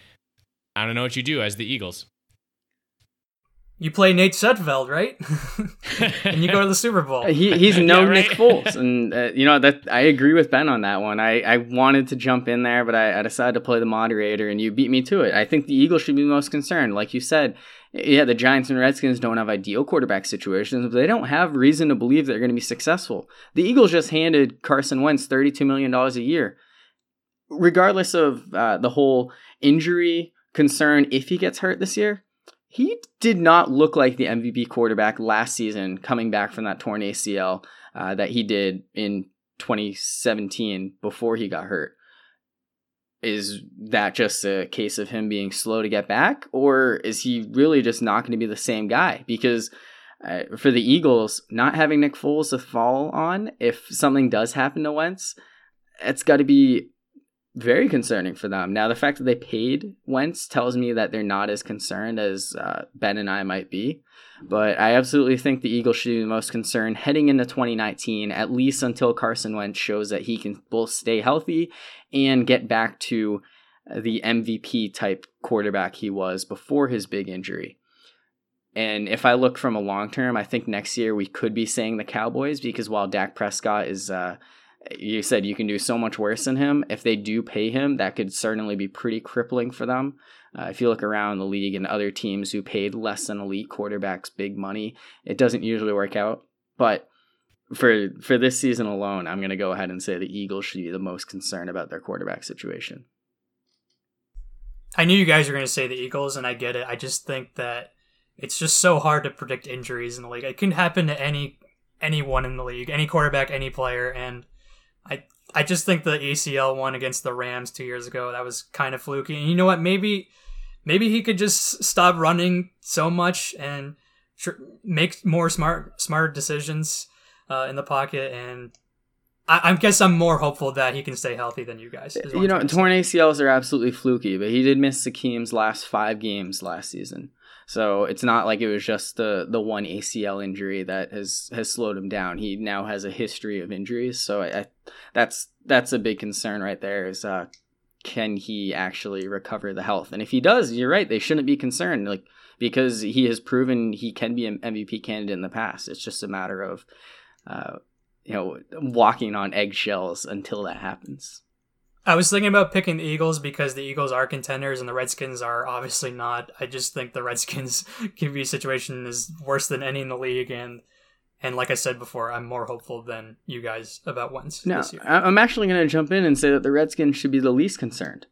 I don't know what you do as the Eagles. You play Nate Sudfeld, right? and you go to the Super Bowl. He, he's no Yeah, right. Nick Foles, and uh, you know that I agree with Ben on that one. I, I wanted to jump in there, but I, I decided to play the moderator, and you beat me to it. I think the Eagles should be most concerned, like you said. Yeah, the Giants and Redskins don't have ideal quarterback situations, but they don't have reason to believe they're going to be successful. The Eagles just handed Carson Wentz thirty-two million dollars a year, regardless of uh, the whole injury concern. If he gets hurt this year, he did not look like the MVP quarterback last season coming back from that torn ACL uh, that he did in 2017 before he got hurt. Is that just a case of him being slow to get back, or is he really just not going to be the same guy? Because uh, for the Eagles, not having Nick Foles to fall on, if something does happen to Wentz, it's got to be very concerning for them. Now, the fact that they paid Wentz tells me that they're not as concerned as uh, Ben and I might be. But I absolutely think the Eagles should be the most concerned heading into 2019, at least until Carson Wentz shows that he can both stay healthy and get back to the MVP type quarterback he was before his big injury. And if I look from a long term, I think next year we could be saying the Cowboys because while Dak Prescott is uh, you said you can do so much worse than him. If they do pay him, that could certainly be pretty crippling for them. Uh, if you look around the league and other teams who paid less than elite quarterbacks big money, it doesn't usually work out. But for for this season alone, I'm going to go ahead and say the Eagles should be the most concerned about their quarterback situation. I knew you guys were going to say the Eagles, and I get it. I just think that it's just so hard to predict injuries in the league. It can happen to any anyone in the league, any quarterback, any player, and I I just think the ACL one against the Rams two years ago that was kind of fluky. And you know what? Maybe maybe he could just stop running so much and tr- make more smart smart decisions uh, in the pocket. And I, I guess I'm more hopeful that he can stay healthy than you guys. You know, trying to say. torn ACLs are absolutely fluky, but he did miss Sakeem's last five games last season. So it's not like it was just the the one ACL injury that has has slowed him down. He now has a history of injuries, so I, I that's that's a big concern right there. Is uh, can he actually recover the health? And if he does, you're right. They shouldn't be concerned, like because he has proven he can be an MVP candidate in the past. It's just a matter of, uh, you know, walking on eggshells until that happens. I was thinking about picking the Eagles because the Eagles are contenders and the Redskins are obviously not. I just think the Redskins QB situation is worse than any in the league, and and like I said before, I'm more hopeful than you guys about Wentz No, this year. I- I'm actually going to jump in and say that the Redskins should be the least concerned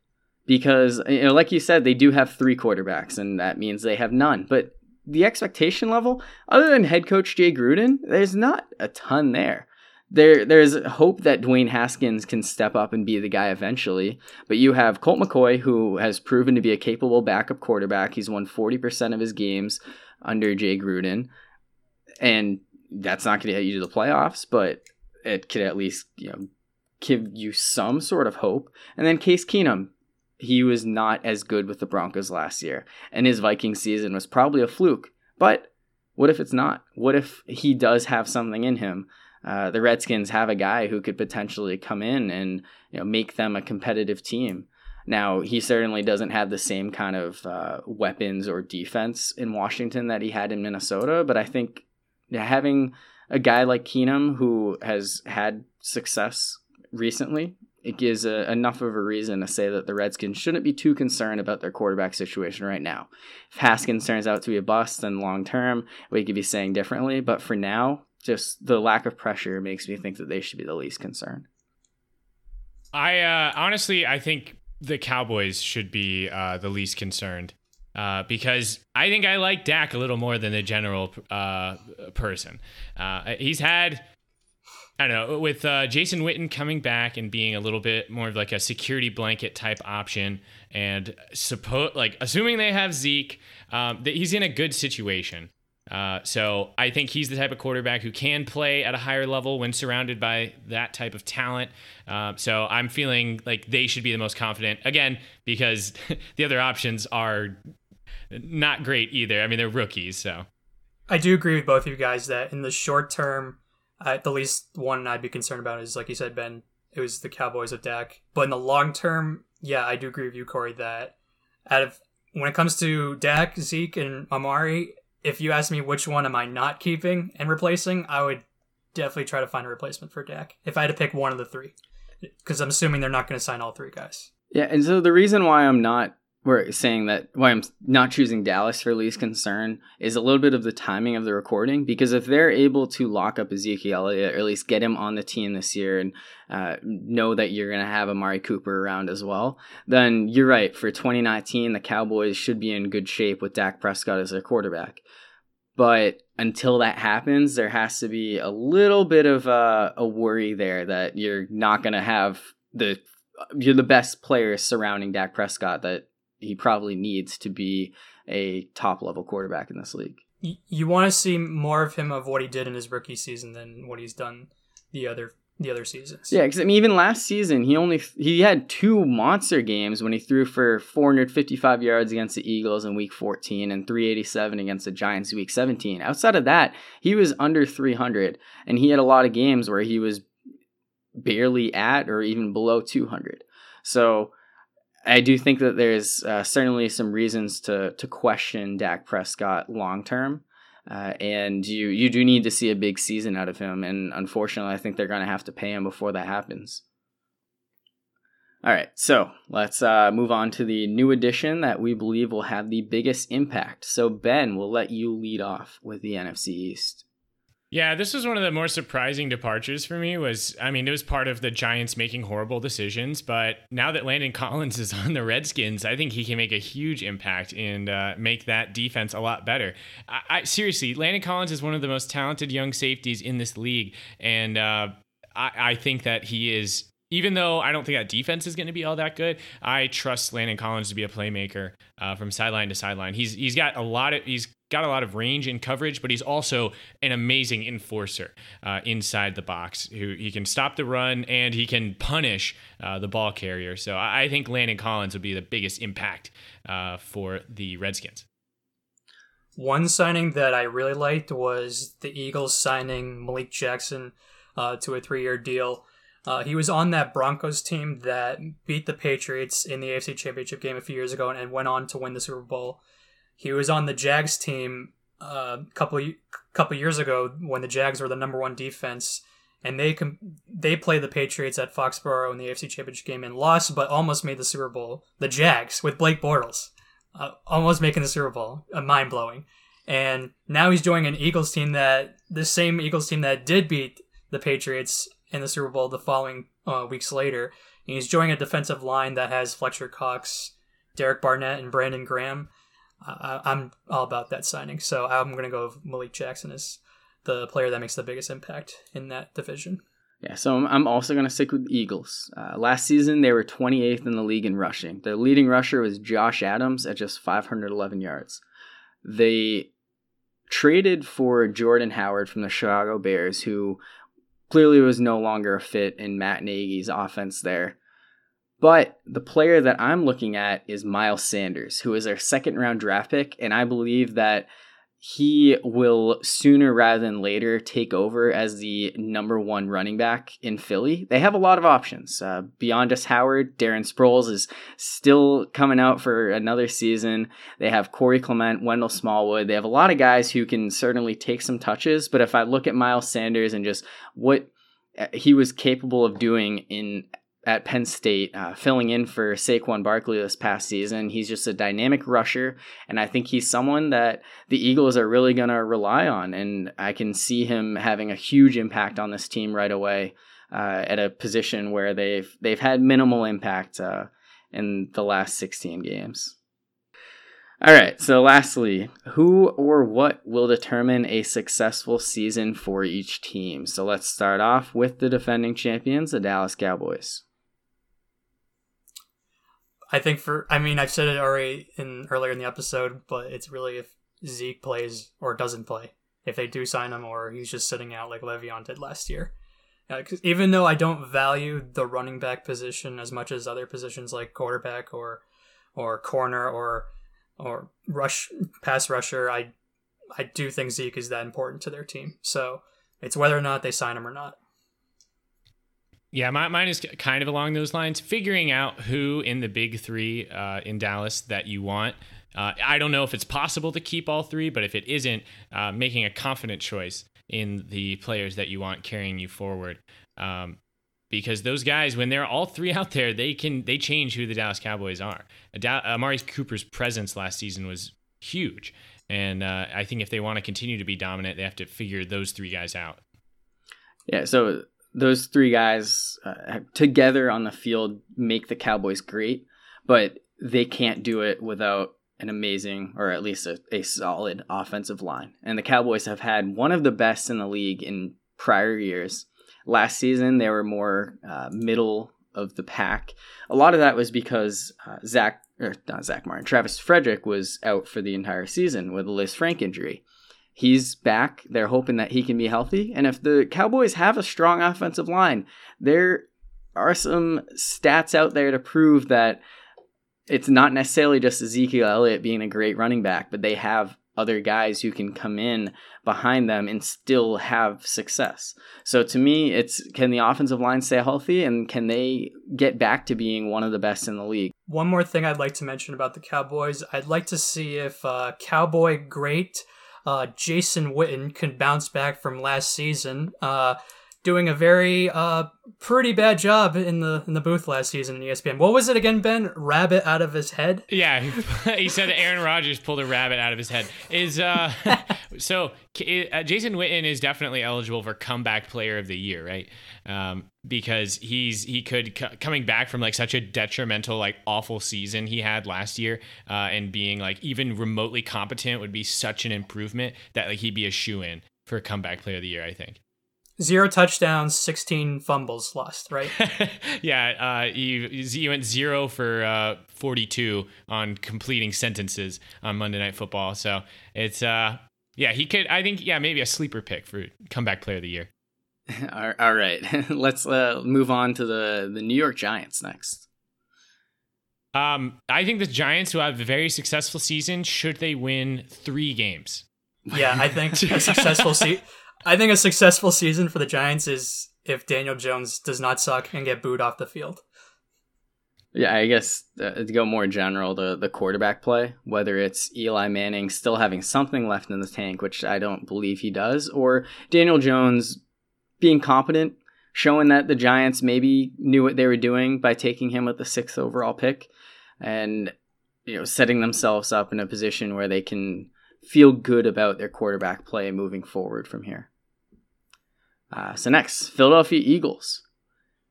because, you know, like you said, they do have three quarterbacks, and that means they have none. But the expectation level, other than head coach Jay Gruden, there's not a ton there. There, there's hope that Dwayne Haskins can step up and be the guy eventually. But you have Colt McCoy, who has proven to be a capable backup quarterback. He's won 40% of his games under Jay Gruden. And that's not going to get you to the playoffs, but it could at least, you know, give you some sort of hope. And then Case Keenum, he was not as good with the Broncos last year, and his Viking season was probably a fluke. But what if it's not? What if he does have something in him? Uh, the Redskins have a guy who could potentially come in and you know make them a competitive team. Now he certainly doesn't have the same kind of uh, weapons or defense in Washington that he had in Minnesota, but I think having a guy like Keenum who has had success recently, it gives a, enough of a reason to say that the Redskins shouldn't be too concerned about their quarterback situation right now. If Haskins turns out to be a bust, then long term we could be saying differently. But for now, just the lack of pressure makes me think that they should be the least concerned. I uh, honestly, I think the Cowboys should be uh, the least concerned uh, because I think I like Dak a little more than the general uh, person. Uh, he's had, I don't know, with uh, Jason Witten coming back and being a little bit more of like a security blanket type option, and suppose like assuming they have Zeke, um, that he's in a good situation. Uh, so I think he's the type of quarterback who can play at a higher level when surrounded by that type of talent. Uh, so I'm feeling like they should be the most confident again because the other options are not great either. I mean, they're rookies, so I do agree with both of you guys that in the short term, uh, the least one I'd be concerned about is, like you said, Ben, it was the Cowboys with Dak. But in the long term, yeah, I do agree with you, Corey, that out of when it comes to Dak, Zeke, and Amari, if you ask me which one am I not keeping and replacing, I would definitely try to find a replacement for Dak if I had to pick one of the three, because I'm assuming they're not going to sign all three guys. Yeah, and so the reason why I'm not we're saying that why I'm not choosing Dallas for least concern is a little bit of the timing of the recording because if they're able to lock up Ezekiel Elliott or at least get him on the team this year and uh, know that you're going to have Amari Cooper around as well, then you're right. For 2019, the Cowboys should be in good shape with Dak Prescott as their quarterback. But until that happens, there has to be a little bit of a, a worry there that you're not going to have the you're the best players surrounding Dak Prescott that he probably needs to be a top level quarterback in this league. You, want to see more of him of what he did in his rookie season than what he's done the other the other seasons. Yeah, because I mean, even last season he only he had two monster games when he threw for 455 yards against the Eagles in Week 14 and 387 against the Giants in Week 17. Outside of that, he was under 300, and he had a lot of games where he was barely at or even below 200. So I do think that there's uh, certainly some reasons to to question Dak Prescott long term, uh, and you you do need to see a big season out of him. And unfortunately, I think they're going to have to pay him before that happens. All right, so let's uh, move on to the new addition that we believe will have the biggest impact. So Ben, we'll let you lead off with the NFC East. Yeah, this was one of the more surprising departures for me. Was I mean, it was part of the Giants making horrible decisions, but now that Landon Collins is on the Redskins, I think he can make a huge impact and uh, make that defense a lot better. I, I, seriously, Landon Collins is one of the most talented young safeties in this league, and uh, I, I think that he is even though I don't think that defense is going to be all that good, I trust Landon Collins to be a playmaker uh, from sideline to sideline. He's he's got a lot of he's got a lot of range and coverage, but he's also an amazing enforcer uh, inside the box. Who he can stop the run and he can punish uh, the ball carrier. So I, think Landon Collins would be the biggest impact uh, for the Redskins. One signing that I really liked was the Eagles signing Malik Jackson uh, to a three-year deal. Uh, he was on that Broncos team that beat the Patriots in the AFC Championship game a few years ago and, and went on to win the Super Bowl. He was on the Jags team a uh, couple couple years ago when the Jags were the number one defense, and they com- they played the Patriots at Foxborough in the AFC Championship game and lost, but almost made the Super Bowl. The Jags with Blake Bortles, uh, almost making the Super Bowl, uh, mind blowing. And now he's joining an Eagles team that the same Eagles team that did beat the Patriots in the Super Bowl the following uh, weeks later. And he's joining a defensive line that has Fletcher Cox, Derek Barnett, and Brandon Graham. I, am all about that signing. So I'm going to go Malik Jackson as the player that makes the biggest impact in that division. Yeah, so I'm also going to stick with the Eagles. Uh, last season, they were 28th in the league in rushing. Their leading rusher was Josh Adams at just 511 yards. They traded for Jordan Howard from the Chicago Bears, who clearly was no longer a fit in Matt Nagy's offense there. But the player that I'm looking at is Miles Sanders, who is our second round draft pick. And I believe that he will sooner rather than later take over as the number one running back in Philly. They have a lot of options. Uh, beyond just Howard, Darren Sproles is still coming out for another season. They have Corey Clement, Wendell Smallwood. They have a lot of guys who can certainly take some touches. But if I look at Miles Sanders and just what uh, he was capable of doing in at Penn State, uh, filling in for Saquon Barkley this past season. He's just a dynamic rusher, and I think he's someone that the Eagles are really going to rely on. And I can see him having a huge impact on this team right away uh, at a position where they've they've had minimal impact uh, in the last 16 games. All right, so lastly, who or what will determine a successful season for each team? So let's start off with the defending champions, the Dallas Cowboys. I think for I mean I've said it already in earlier in the episode, but it's really if Zeke plays or doesn't play. If they do sign him, or he's just sitting out like Le'Veon did last year. Uh, even though I don't value the running back position as much as other positions like quarterback or or corner or or rush pass rusher, I I do think Zeke is that important to their team. So it's whether or not they sign him or not. Yeah, my, mine is kind of along those lines. Figuring out who in the big three uh, in Dallas that you want. Uh, I don't know if it's possible to keep all three, but if it isn't, uh, making a confident choice in the players that you want carrying you forward. Um, because those guys, when they're all three out there, they can they change who the Dallas Cowboys are. Amari Cooper's presence last season was huge, and uh, I think if they want to continue to be dominant, they have to figure those three guys out. Yeah, so those three guys uh, together on the field make the Cowboys great, but they can't do it without an amazing or at least a, a solid offensive line. And the Cowboys have had one of the best in the league in prior years. Last season, they were more uh, middle of the pack. A lot of that was because uh, Zach, or not Zach Martin, Travis Frederick was out for the entire season with a Liz Lisfranc injury. He's back. They're hoping that he can be healthy. And if the Cowboys have a strong offensive line, there are some stats out there to prove that it's not necessarily just Ezekiel Elliott being a great running back, but they have other guys who can come in behind them and still have success. So to me, it's can the offensive line stay healthy and can they get back to being one of the best in the league? One more thing I'd like to mention about the Cowboys, I'd like to see if uh, Cowboy great uh, Jason Witten can bounce back from last season. Uh, doing a very uh, pretty bad job in the in the booth last season in ESPN. What was it again, Ben? Rabbit out of his head? Yeah, he said Aaron Rodgers pulled a rabbit out of his head. Is uh, so uh, Jason Witten is definitely eligible for comeback player of the year, right? Um, because he's he could coming back from like such a detrimental like awful season he had last year uh, and being like even remotely competent would be such an improvement that like he'd be a shoe in for comeback player of the year i think Zero touchdowns, 16 fumbles lost, right? yeah, uh, you, you went zero for uh, 42 on completing sentences on Monday Night Football. So it's, uh, yeah, he could, I think, yeah, maybe a sleeper pick for comeback player of the year. All right, let's uh, move on to the, the New York Giants next. Um, I think the Giants, who have a very successful season, should they win three games? Yeah, I think a successful season. I think a successful season for the Giants is if Daniel Jones does not suck and get booed off the field. Yeah, I guess uh, to go more general, the the quarterback play, whether it's Eli Manning still having something left in the tank, which I don't believe he does, or Daniel Jones being competent, showing that the Giants maybe knew what they were doing by taking him with the sixth overall pick, and you know setting themselves up in a position where they can feel good about their quarterback play moving forward from here. Uh, so next, Philadelphia Eagles,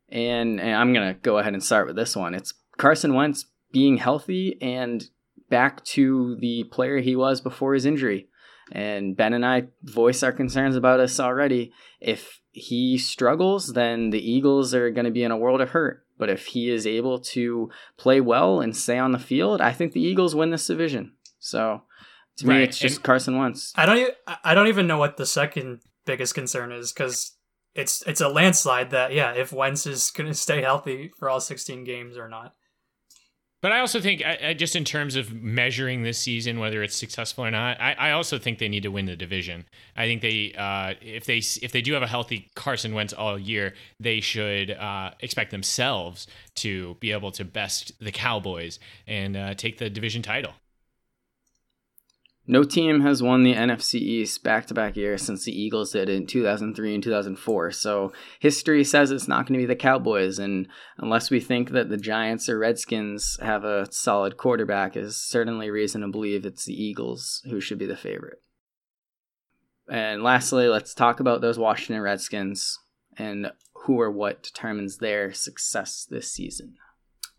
and, and I'm gonna go ahead and start with this one. It's Carson Wentz being healthy and back to the player he was before his injury. And Ben and I voiced our concerns about this already. If he struggles, then the Eagles are going to be in a world of hurt. But if he is able to play well and stay on the field, I think the Eagles win this division. So to right. me, it's just and Carson Wentz. I don't. Even, I don't even know what the second biggest concern is because it's it's a landslide that yeah, if Wentz is going to stay healthy for all 16 games or not. But I also think, I, I, just in terms of measuring this season, whether it's successful or not, I, I also think they need to win the division. I think they, uh, if they, if they do have a healthy Carson Wentz all year, they should uh, expect themselves to be able to best the Cowboys and uh, take the division title. No team has won the NFC East back to back years since the Eagles did in 2003 and 2004. So history says it's not going to be the Cowboys. And unless we think that the Giants or Redskins have a solid quarterback, is certainly reason to believe it's the Eagles who should be the favorite. And lastly, let's talk about those Washington Redskins and who or what determines their success this season.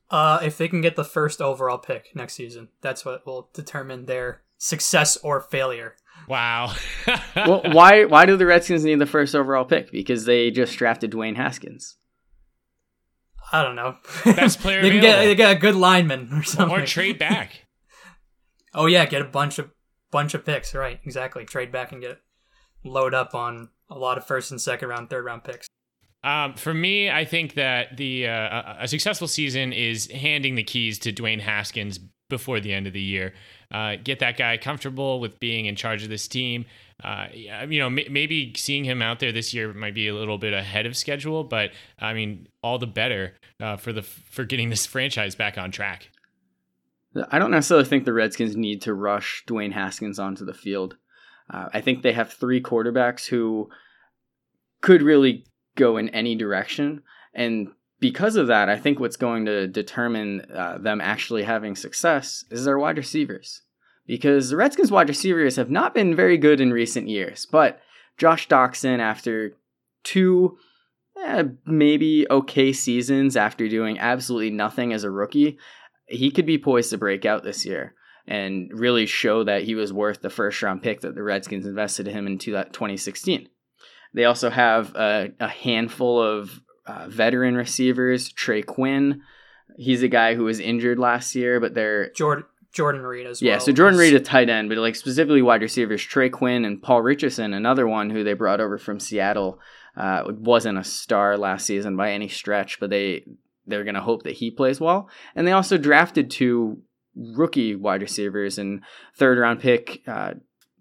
Uh, if they can get the first overall pick next season, that's what will determine their success or failure. Wow. well, why why do the Redskins need the first overall pick? Because they just drafted Dwayne Haskins. I don't know. Best player they can get they get a good lineman or something. Or trade back. oh yeah, get a bunch of bunch of picks. Right, exactly. Trade back and get load up on a lot of first and second round, third round picks. Um, for me, I think that the uh, a successful season is handing the keys to Dwayne Haskins before the end of the year. Uh, get that guy comfortable with being in charge of this team. Uh, you know, m- maybe seeing him out there this year might be a little bit ahead of schedule, but I mean, all the better uh, for the for getting this franchise back on track. I don't necessarily think the Redskins need to rush Dwayne Haskins onto the field. Uh, I think they have three quarterbacks who could really go in any direction. And because of that, I think what's going to determine uh, them actually having success is their wide receivers. Because the Redskins wide receivers have not been very good in recent years, but Josh Doctson, after two eh, maybe okay seasons after doing absolutely nothing as a rookie, he could be poised to break out this year and really show that he was worth the first round pick that the Redskins invested in him in 2016. They also have a, a handful of uh, veteran receivers. Trey Quinn, he's a guy who was injured last year, but they're Jordan Jordan Reed as yeah, well. Yeah, so Jordan Reed a tight end, but like specifically wide receivers, Trey Quinn and Paul Richardson, another one who they brought over from Seattle, uh, wasn't a star last season by any stretch, but they they're gonna hope that he plays well. And they also drafted two rookie wide receivers and third round pick uh,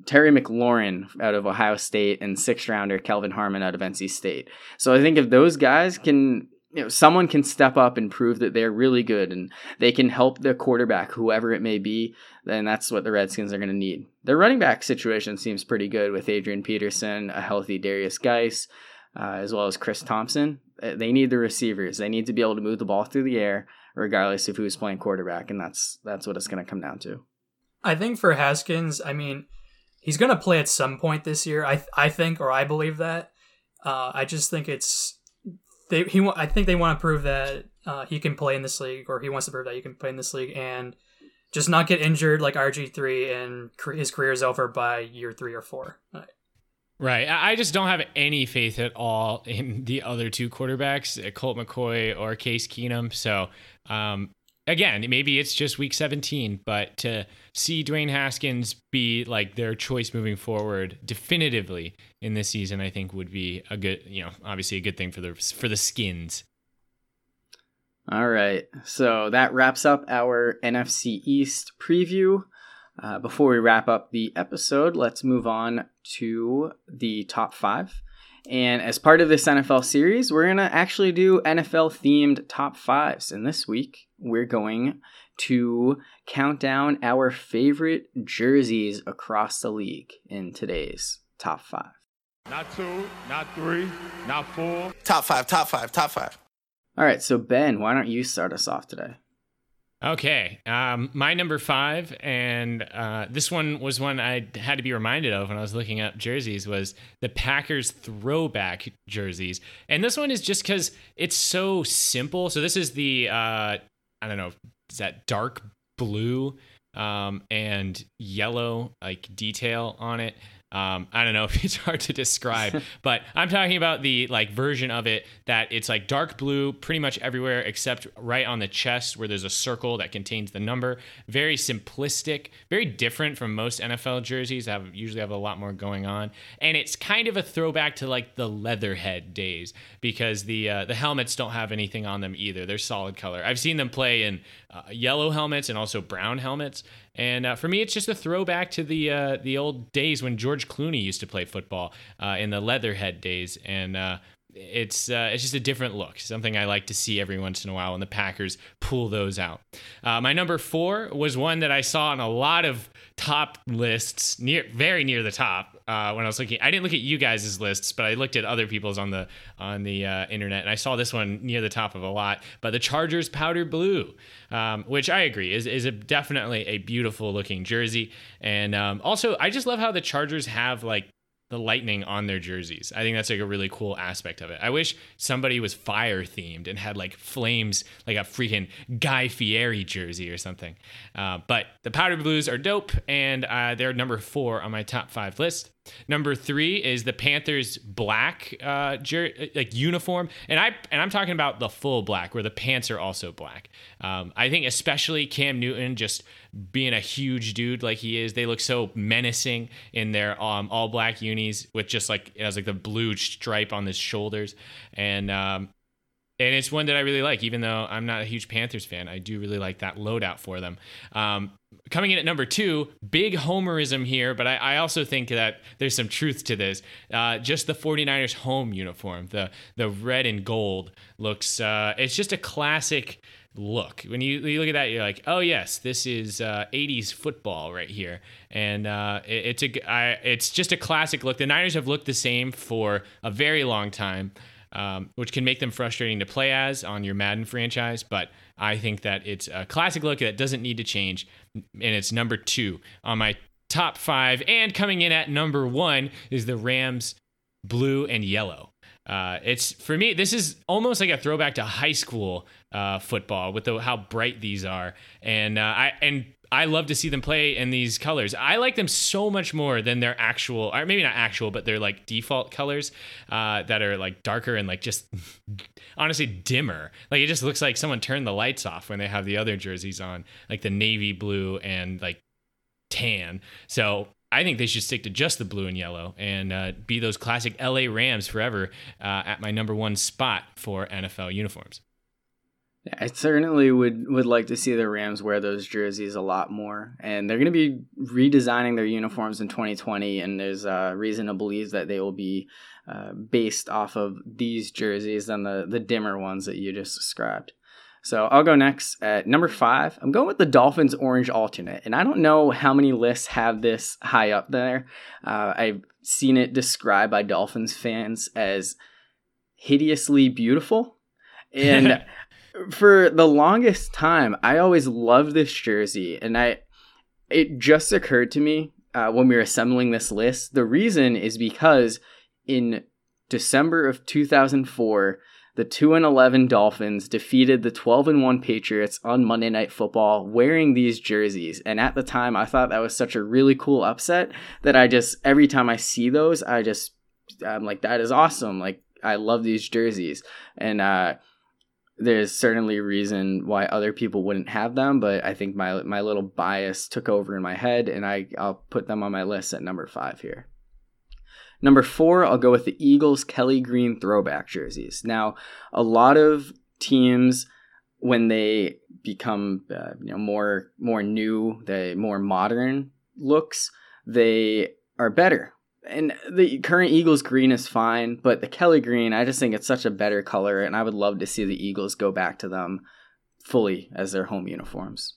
Terry McLaurin out of Ohio State and sixth rounder Kelvin Harmon out of NC State. So I think if those guys can you know, someone can step up and prove that they're really good and they can help the quarterback, whoever it may be, then that's what the Redskins are going to need. Their running back situation seems pretty good with Adrian Peterson, a healthy Darius Guice, uh, as well as Chris Thompson. Uh, they need the receivers. They need to be able to move the ball through the air, regardless of who's playing quarterback, and that's that's what it's going to come down to. I think for Haskins, I mean, he's going to play at some point this year. I I think, or I believe that. Uh, I just think it's they he I think they want to prove that uh, he can play in this league, or he wants to prove that he can play in this league, and just not get injured like RG three, and his career is over by year three or four. Right. Right. I just don't have any faith at all in the other two quarterbacks, uh, Colt McCoy or Case Keenum. So, um, again, maybe it's just week 17, but to see Dwayne Haskins be like their choice moving forward definitively in this season, I think would be a good, you know, obviously a good thing for the for the skins. All right. So that wraps up our NFC East preview. Uh, before we wrap up the episode, let's move on to the top five. And as part of this NFL series, we're going to actually do NFL themed top fives. And this week, we're going to count down our favorite jerseys across the league in today's top five. Not two, not three, not four. Top five, top five, top five. All right. So, Ben, why don't you start us off today? Okay, um, my number five, and uh, this one was one I had to be reminded of when I was looking up jerseys, was the Packers throwback jerseys, and this one is just because it's so simple. So this is the uh, I don't know, is that dark blue um, and yellow like detail on it. Um, I don't know if it's hard to describe, but I'm talking about the like version of it that it's like dark blue pretty much everywhere except right on the chest where there's a circle that contains the number. Very simplistic, very different from most NFL jerseys that have usually have a lot more going on, and it's kind of a throwback to like the Leatherhead days because the uh, the helmets don't have anything on them either. They're solid color. I've seen them play in uh, yellow helmets and also brown helmets. And uh, for me, it's just a throwback to the uh, the old days when George Clooney used to play football uh, in the Leatherhead days, and uh, it's uh, it's just a different look. Something I like to see every once in a while when the Packers pull those out. Uh, my number four was one that I saw on a lot of top lists, near very near the top. Uh, when I was looking, I didn't look at you guys' lists, but I looked at other people's on the on the uh, internet, and I saw this one near the top of a lot. But the Chargers powder blue, um, which I agree is is a, definitely a beautiful looking jersey, and um, also I just love how the Chargers have like the lightning on their jerseys. I think that's like a really cool aspect of it. I wish somebody was fire themed and had like flames, like a freaking Guy Fieri jersey or something. Uh, but the powder blues are dope, and uh, they're number four on my top five list. Number three is the Panthers black uh, jer- like uniform, and I and I'm talking about the full black, where the pants are also black. Um, I think especially Cam Newton just being a huge dude like he is, they look so menacing in their um, all black unis with just like it has like the blue stripe on his shoulders, and um, and it's one that I really like. Even though I'm not a huge Panthers fan, I do really like that loadout for them. Um, coming in at number two, big homerism here, but I, I also think that there's some truth to this. Uh, just the 49ers home uniform, the the red and gold looks. Uh, it's just a classic look. When you, you look at that, you're like, oh yes, this is uh, 80s football right here, and uh, it, it's a I, it's just a classic look. The Niners have looked the same for a very long time. Um, which can make them frustrating to play as on your Madden franchise. But I think that it's a classic look that doesn't need to change, and it's number two on my top five. And coming in at number one is the Rams blue and yellow. Uh, it's for me. This is almost like a throwback to high school uh, football with the, how bright these are, and uh, I and I love to see them play in these colors. I like them so much more than their actual, or maybe not actual, but they're like default colors uh, that are like darker and like just honestly dimmer. Like it just looks like someone turned the lights off when they have the other jerseys on, like the navy blue and like tan. So I think they should stick to just the blue and yellow and uh, be those classic LA Rams forever uh, at my number one spot for NFL uniforms. I certainly would would like to see the Rams wear those jerseys a lot more, and they're going to be redesigning their uniforms in 2020, and there's uh, reason to believe that they will be uh, based off of these jerseys than the the dimmer ones that you just described. So I'll go next at number five. I'm going with the Dolphins orange alternate, and I don't know how many lists have this high up there. Uh, I've seen it described by Dolphins fans as hideously beautiful, and for the longest time, I always loved this jersey, and I it just occurred to me uh, when we were assembling this list. The reason is because in December of 2004 the 2 and 11 Dolphins defeated the 12 and 1 Patriots on Monday Night Football wearing these jerseys. And at the time, I thought that was such a really cool upset that I just every time I see those, I just I'm like that is awesome. Like I love these jerseys. And uh there's certainly a reason why other people wouldn't have them, but I think my my little bias took over in my head and I I'll put them on my list at number 5 here. Number four, I'll go with the Eagles Kelly Green throwback jerseys. Now, a lot of teams when they become uh, you know more more new, the more modern looks, they are better. And the current Eagles green is fine, but the Kelly green, I just think it's such a better color, and I would love to see the Eagles go back to them fully as their home uniforms.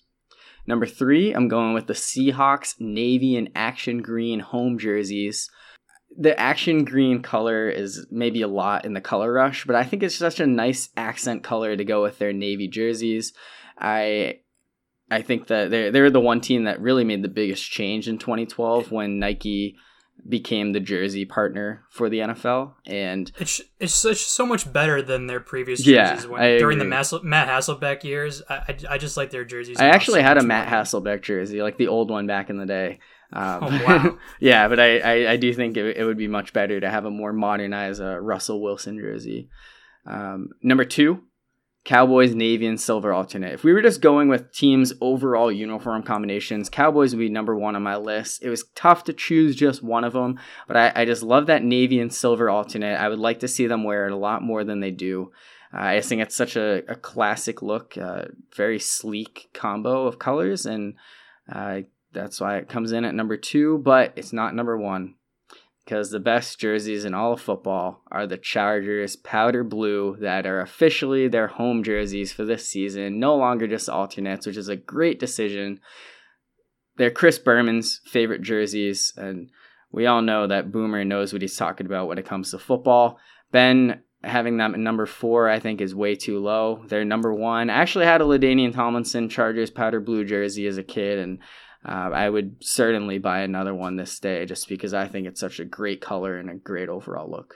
Number three, I'm going with the Seahawks navy and action green home jerseys the action green color is maybe a lot in the color rush, but I think it's such a nice accent color to go with their navy jerseys. I I think that they're they're the one team that really made the biggest change in 2012 when Nike became the jersey partner for the NFL, and it's it's, so much better than their previous jerseys. Yeah, when, during the Matt Hasselbeck years, I, I, I just like their jerseys. I actually so had a Matt Hasselbeck jersey, like the old one back in the day. Um, oh, wow. yeah, but I, I, I, do think it, it would be much better to have a more modernized uh, Russell Wilson jersey. Um, number two, Cowboys navy and silver alternate. If we were just going with teams' overall uniform combinations, Cowboys would be number one on my list. It was tough to choose just one of them, but I, I just love that navy and silver alternate. I would like to see them wear it a lot more than they do. Uh, I just think it's such a, a classic look, uh, very sleek combo of colors, and uh, that's why it comes in at number two, but it's not number one because the best jerseys in all of football are the Chargers powder blue that are officially their home jerseys for this season, no longer just alternates, which is a great decision. They're Chris Berman's favorite jerseys, and we all know that Boomer knows what he's talking about when it comes to football. Ben having them at number four, I think, is way too low. They're number one. I actually had a LaDainian Tomlinson Chargers powder blue jersey as a kid, and uh, I would certainly buy another one this day just because I think it's such a great color and a great overall look.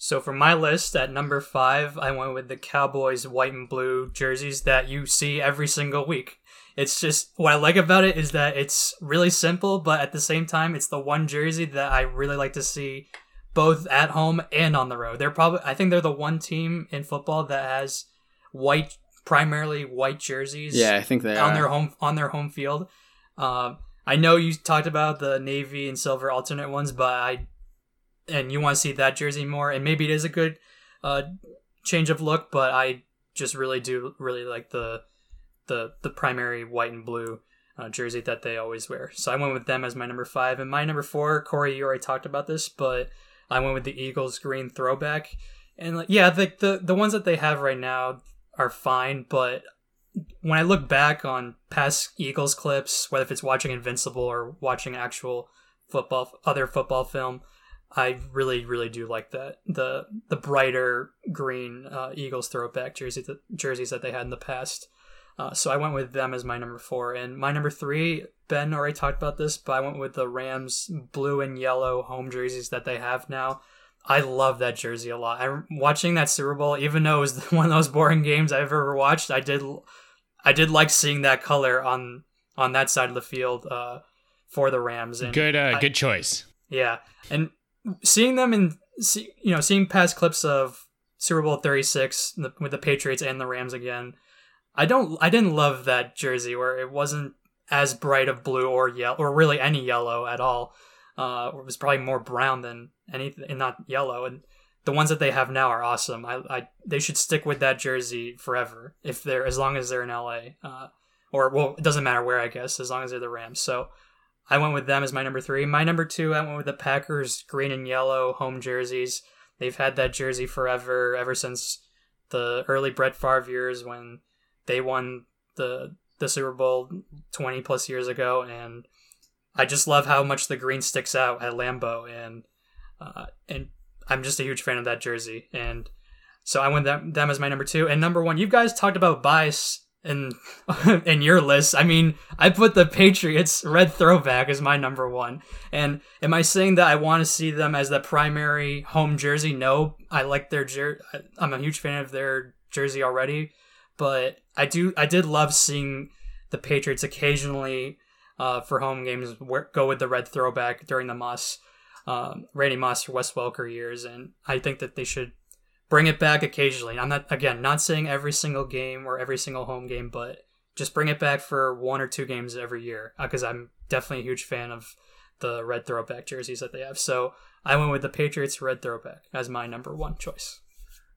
So for my list at number five, I went with the Cowboys white and blue jerseys that you see every single week. It's just what I like about it is that it's really simple, but at the same time, it's the one jersey that I really like to see both at home and on the road. They're probably I think they're the one team in football that has white primarily white jerseys. Yeah, I think they on are. their home on their home field. Uh, I know you talked about the navy and silver alternate ones, but I and you want to see that jersey more, and maybe it is a good uh, change of look, but I just really do really like the the the primary white and blue uh, jersey that they always wear. So I went with them as my number five, and my number four. Corey, you already talked about this, but I went with the Eagles green throwback, and like yeah, the the the ones that they have right now are fine, but when I look back on past Eagles clips, whether if it's watching Invincible or watching actual football, other football film, I really, really do like that the the brighter green uh, Eagles throwback jersey the jerseys that they had in the past. Uh, so I went with them as my number four, and my number three. Ben already talked about this, but I went with the Rams blue and yellow home jerseys that they have now. I love that jersey a lot. I'm watching that Super Bowl, even though it was one of those boring games I've ever watched. I did, I did like seeing that color on on that side of the field uh, for the Rams. And good, uh, I, good choice. Yeah, and seeing them in, see, you know, seeing past clips of Super Bowl 36 with the Patriots and the Rams again. I don't, I didn't love that jersey where it wasn't as bright of blue or yellow or really any yellow at all. Uh, it was probably more brown than anything, and not yellow. And the ones that they have now are awesome. I, I, they should stick with that jersey forever if they're as long as they're in LA. Uh, or well, it doesn't matter where I guess as long as they're the Rams. So I went with them as my number three. My number two, I went with the Packers green and yellow home jerseys. They've had that jersey forever, ever since the early Brett Favre years when they won the the Super Bowl twenty plus years ago, and I just love how much the green sticks out at Lambeau, and uh, and I'm just a huge fan of that jersey, and so I went them them as my number two, and number one. You guys talked about bias in in your list. I mean, I put the Patriots red throwback as my number one. And am I saying that I want to see them as the primary home jersey? No, I like their jer. I'm a huge fan of their jersey already, but I do I did love seeing the Patriots occasionally uh, for home games go with the red throwback during the Moss. Um, Randy Moss or Wes Welker years, and I think that they should bring it back occasionally. I'm not again not saying every single game or every single home game, but just bring it back for one or two games every year because uh, I'm definitely a huge fan of the red throwback jerseys that they have. So I went with the Patriots red throwback as my number one choice.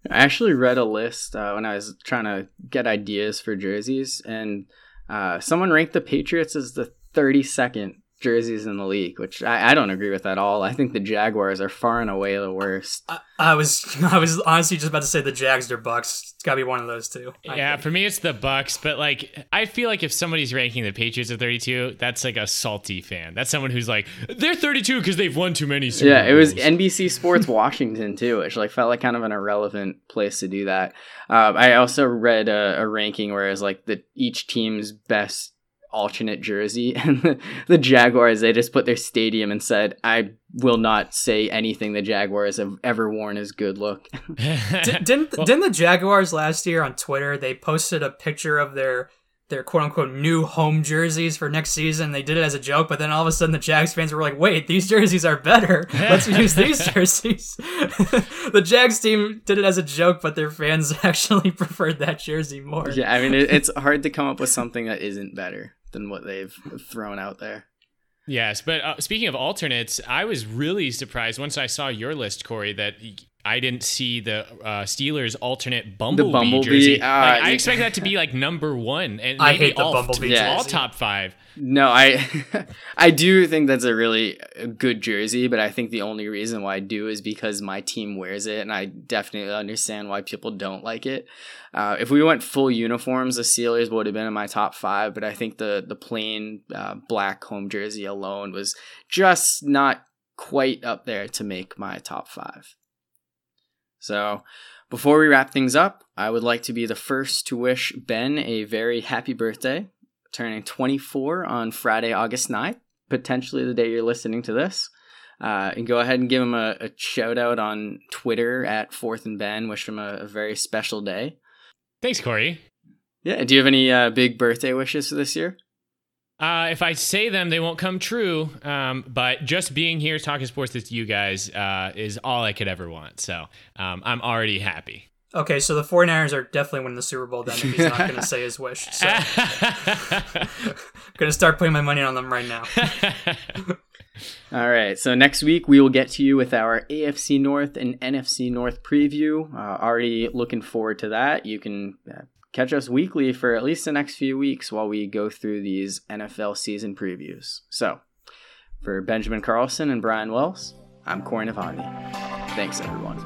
I actually read a list uh, when I was trying to get ideas for jerseys, and uh, someone ranked the Patriots as the 32nd jerseys in the league, which I, I, don't agree with at all. I think the Jaguars are far and away the worst. I, I was I was honestly just about to say the Jags or Bucs. It's got to be one of those two. yeah, for me it's the Bucs, but like I feel like if somebody's ranking the Patriots at 32, that's like a salty fan. That's someone who's like they're 32 because they've won too many. Super yeah, it was NBC Sports Washington too, which like felt like kind of an irrelevant place to do that. Uh, I also read a, a ranking where it's like the each team's best alternate jersey and the, the, Jaguars they just put their stadium and said I will not say anything the Jaguars have ever worn as good look. Did, didn't well, didn't the Jaguars last year on Twitter they posted a picture of their their quote unquote new home jerseys for next season. They did it as a joke, but then all of a sudden the Jags fans were like, "Wait, these jerseys are better. Let's use these jerseys." the Jags team did it as a joke, but their fans actually preferred that jersey more. Yeah, I mean it, it's hard to come up with something that isn't better than what they've thrown out there. Yes, but uh, speaking of alternates, I was really surprised once I saw your list, Corey, that I didn't see the uh, Steelers alternate Bumblebee, Bumblebee jersey. Uh, like, I expect that to be like number one, and I hate the all, Bumblebee yeah. all top five. No, I I do think that's a really good jersey, but I think the only reason why I do is because my team wears it, and I definitely understand why people don't like it. Uh, if we went full uniforms, the Steelers would have been in my top five, but I think the the plain uh, black home jersey alone was just not quite up there to make my top five. So, before we wrap things up, I would like to be the first to wish Ben a very happy birthday, turning 24 on Friday, August 9th, potentially the day you're listening to this. Uh, and go ahead and give him a, a, shout out on Twitter at Fourth and Ben. Wish him a, a very special day. Thanks, Corey. Yeah. Do you have any uh, big birthday wishes for this year? Uh, if I say them, they won't come true. Um, but just being here talking sports with you guys uh, is all I could ever want. So um, I'm already happy. Okay, so the 49ers are definitely winning the Super Bowl then if he's not going to say his wish. So I'm going to start putting my money on them right now. All right, so next week we will get to you with our AFC North and NFC North preview. Uh, already looking forward to that. You can uh, Catch us weekly for at least the next few weeks while we go through these NFL season previews. So, for Benjamin Carlson and Brian Wells, I'm Corey Navani. Thanks, everyone.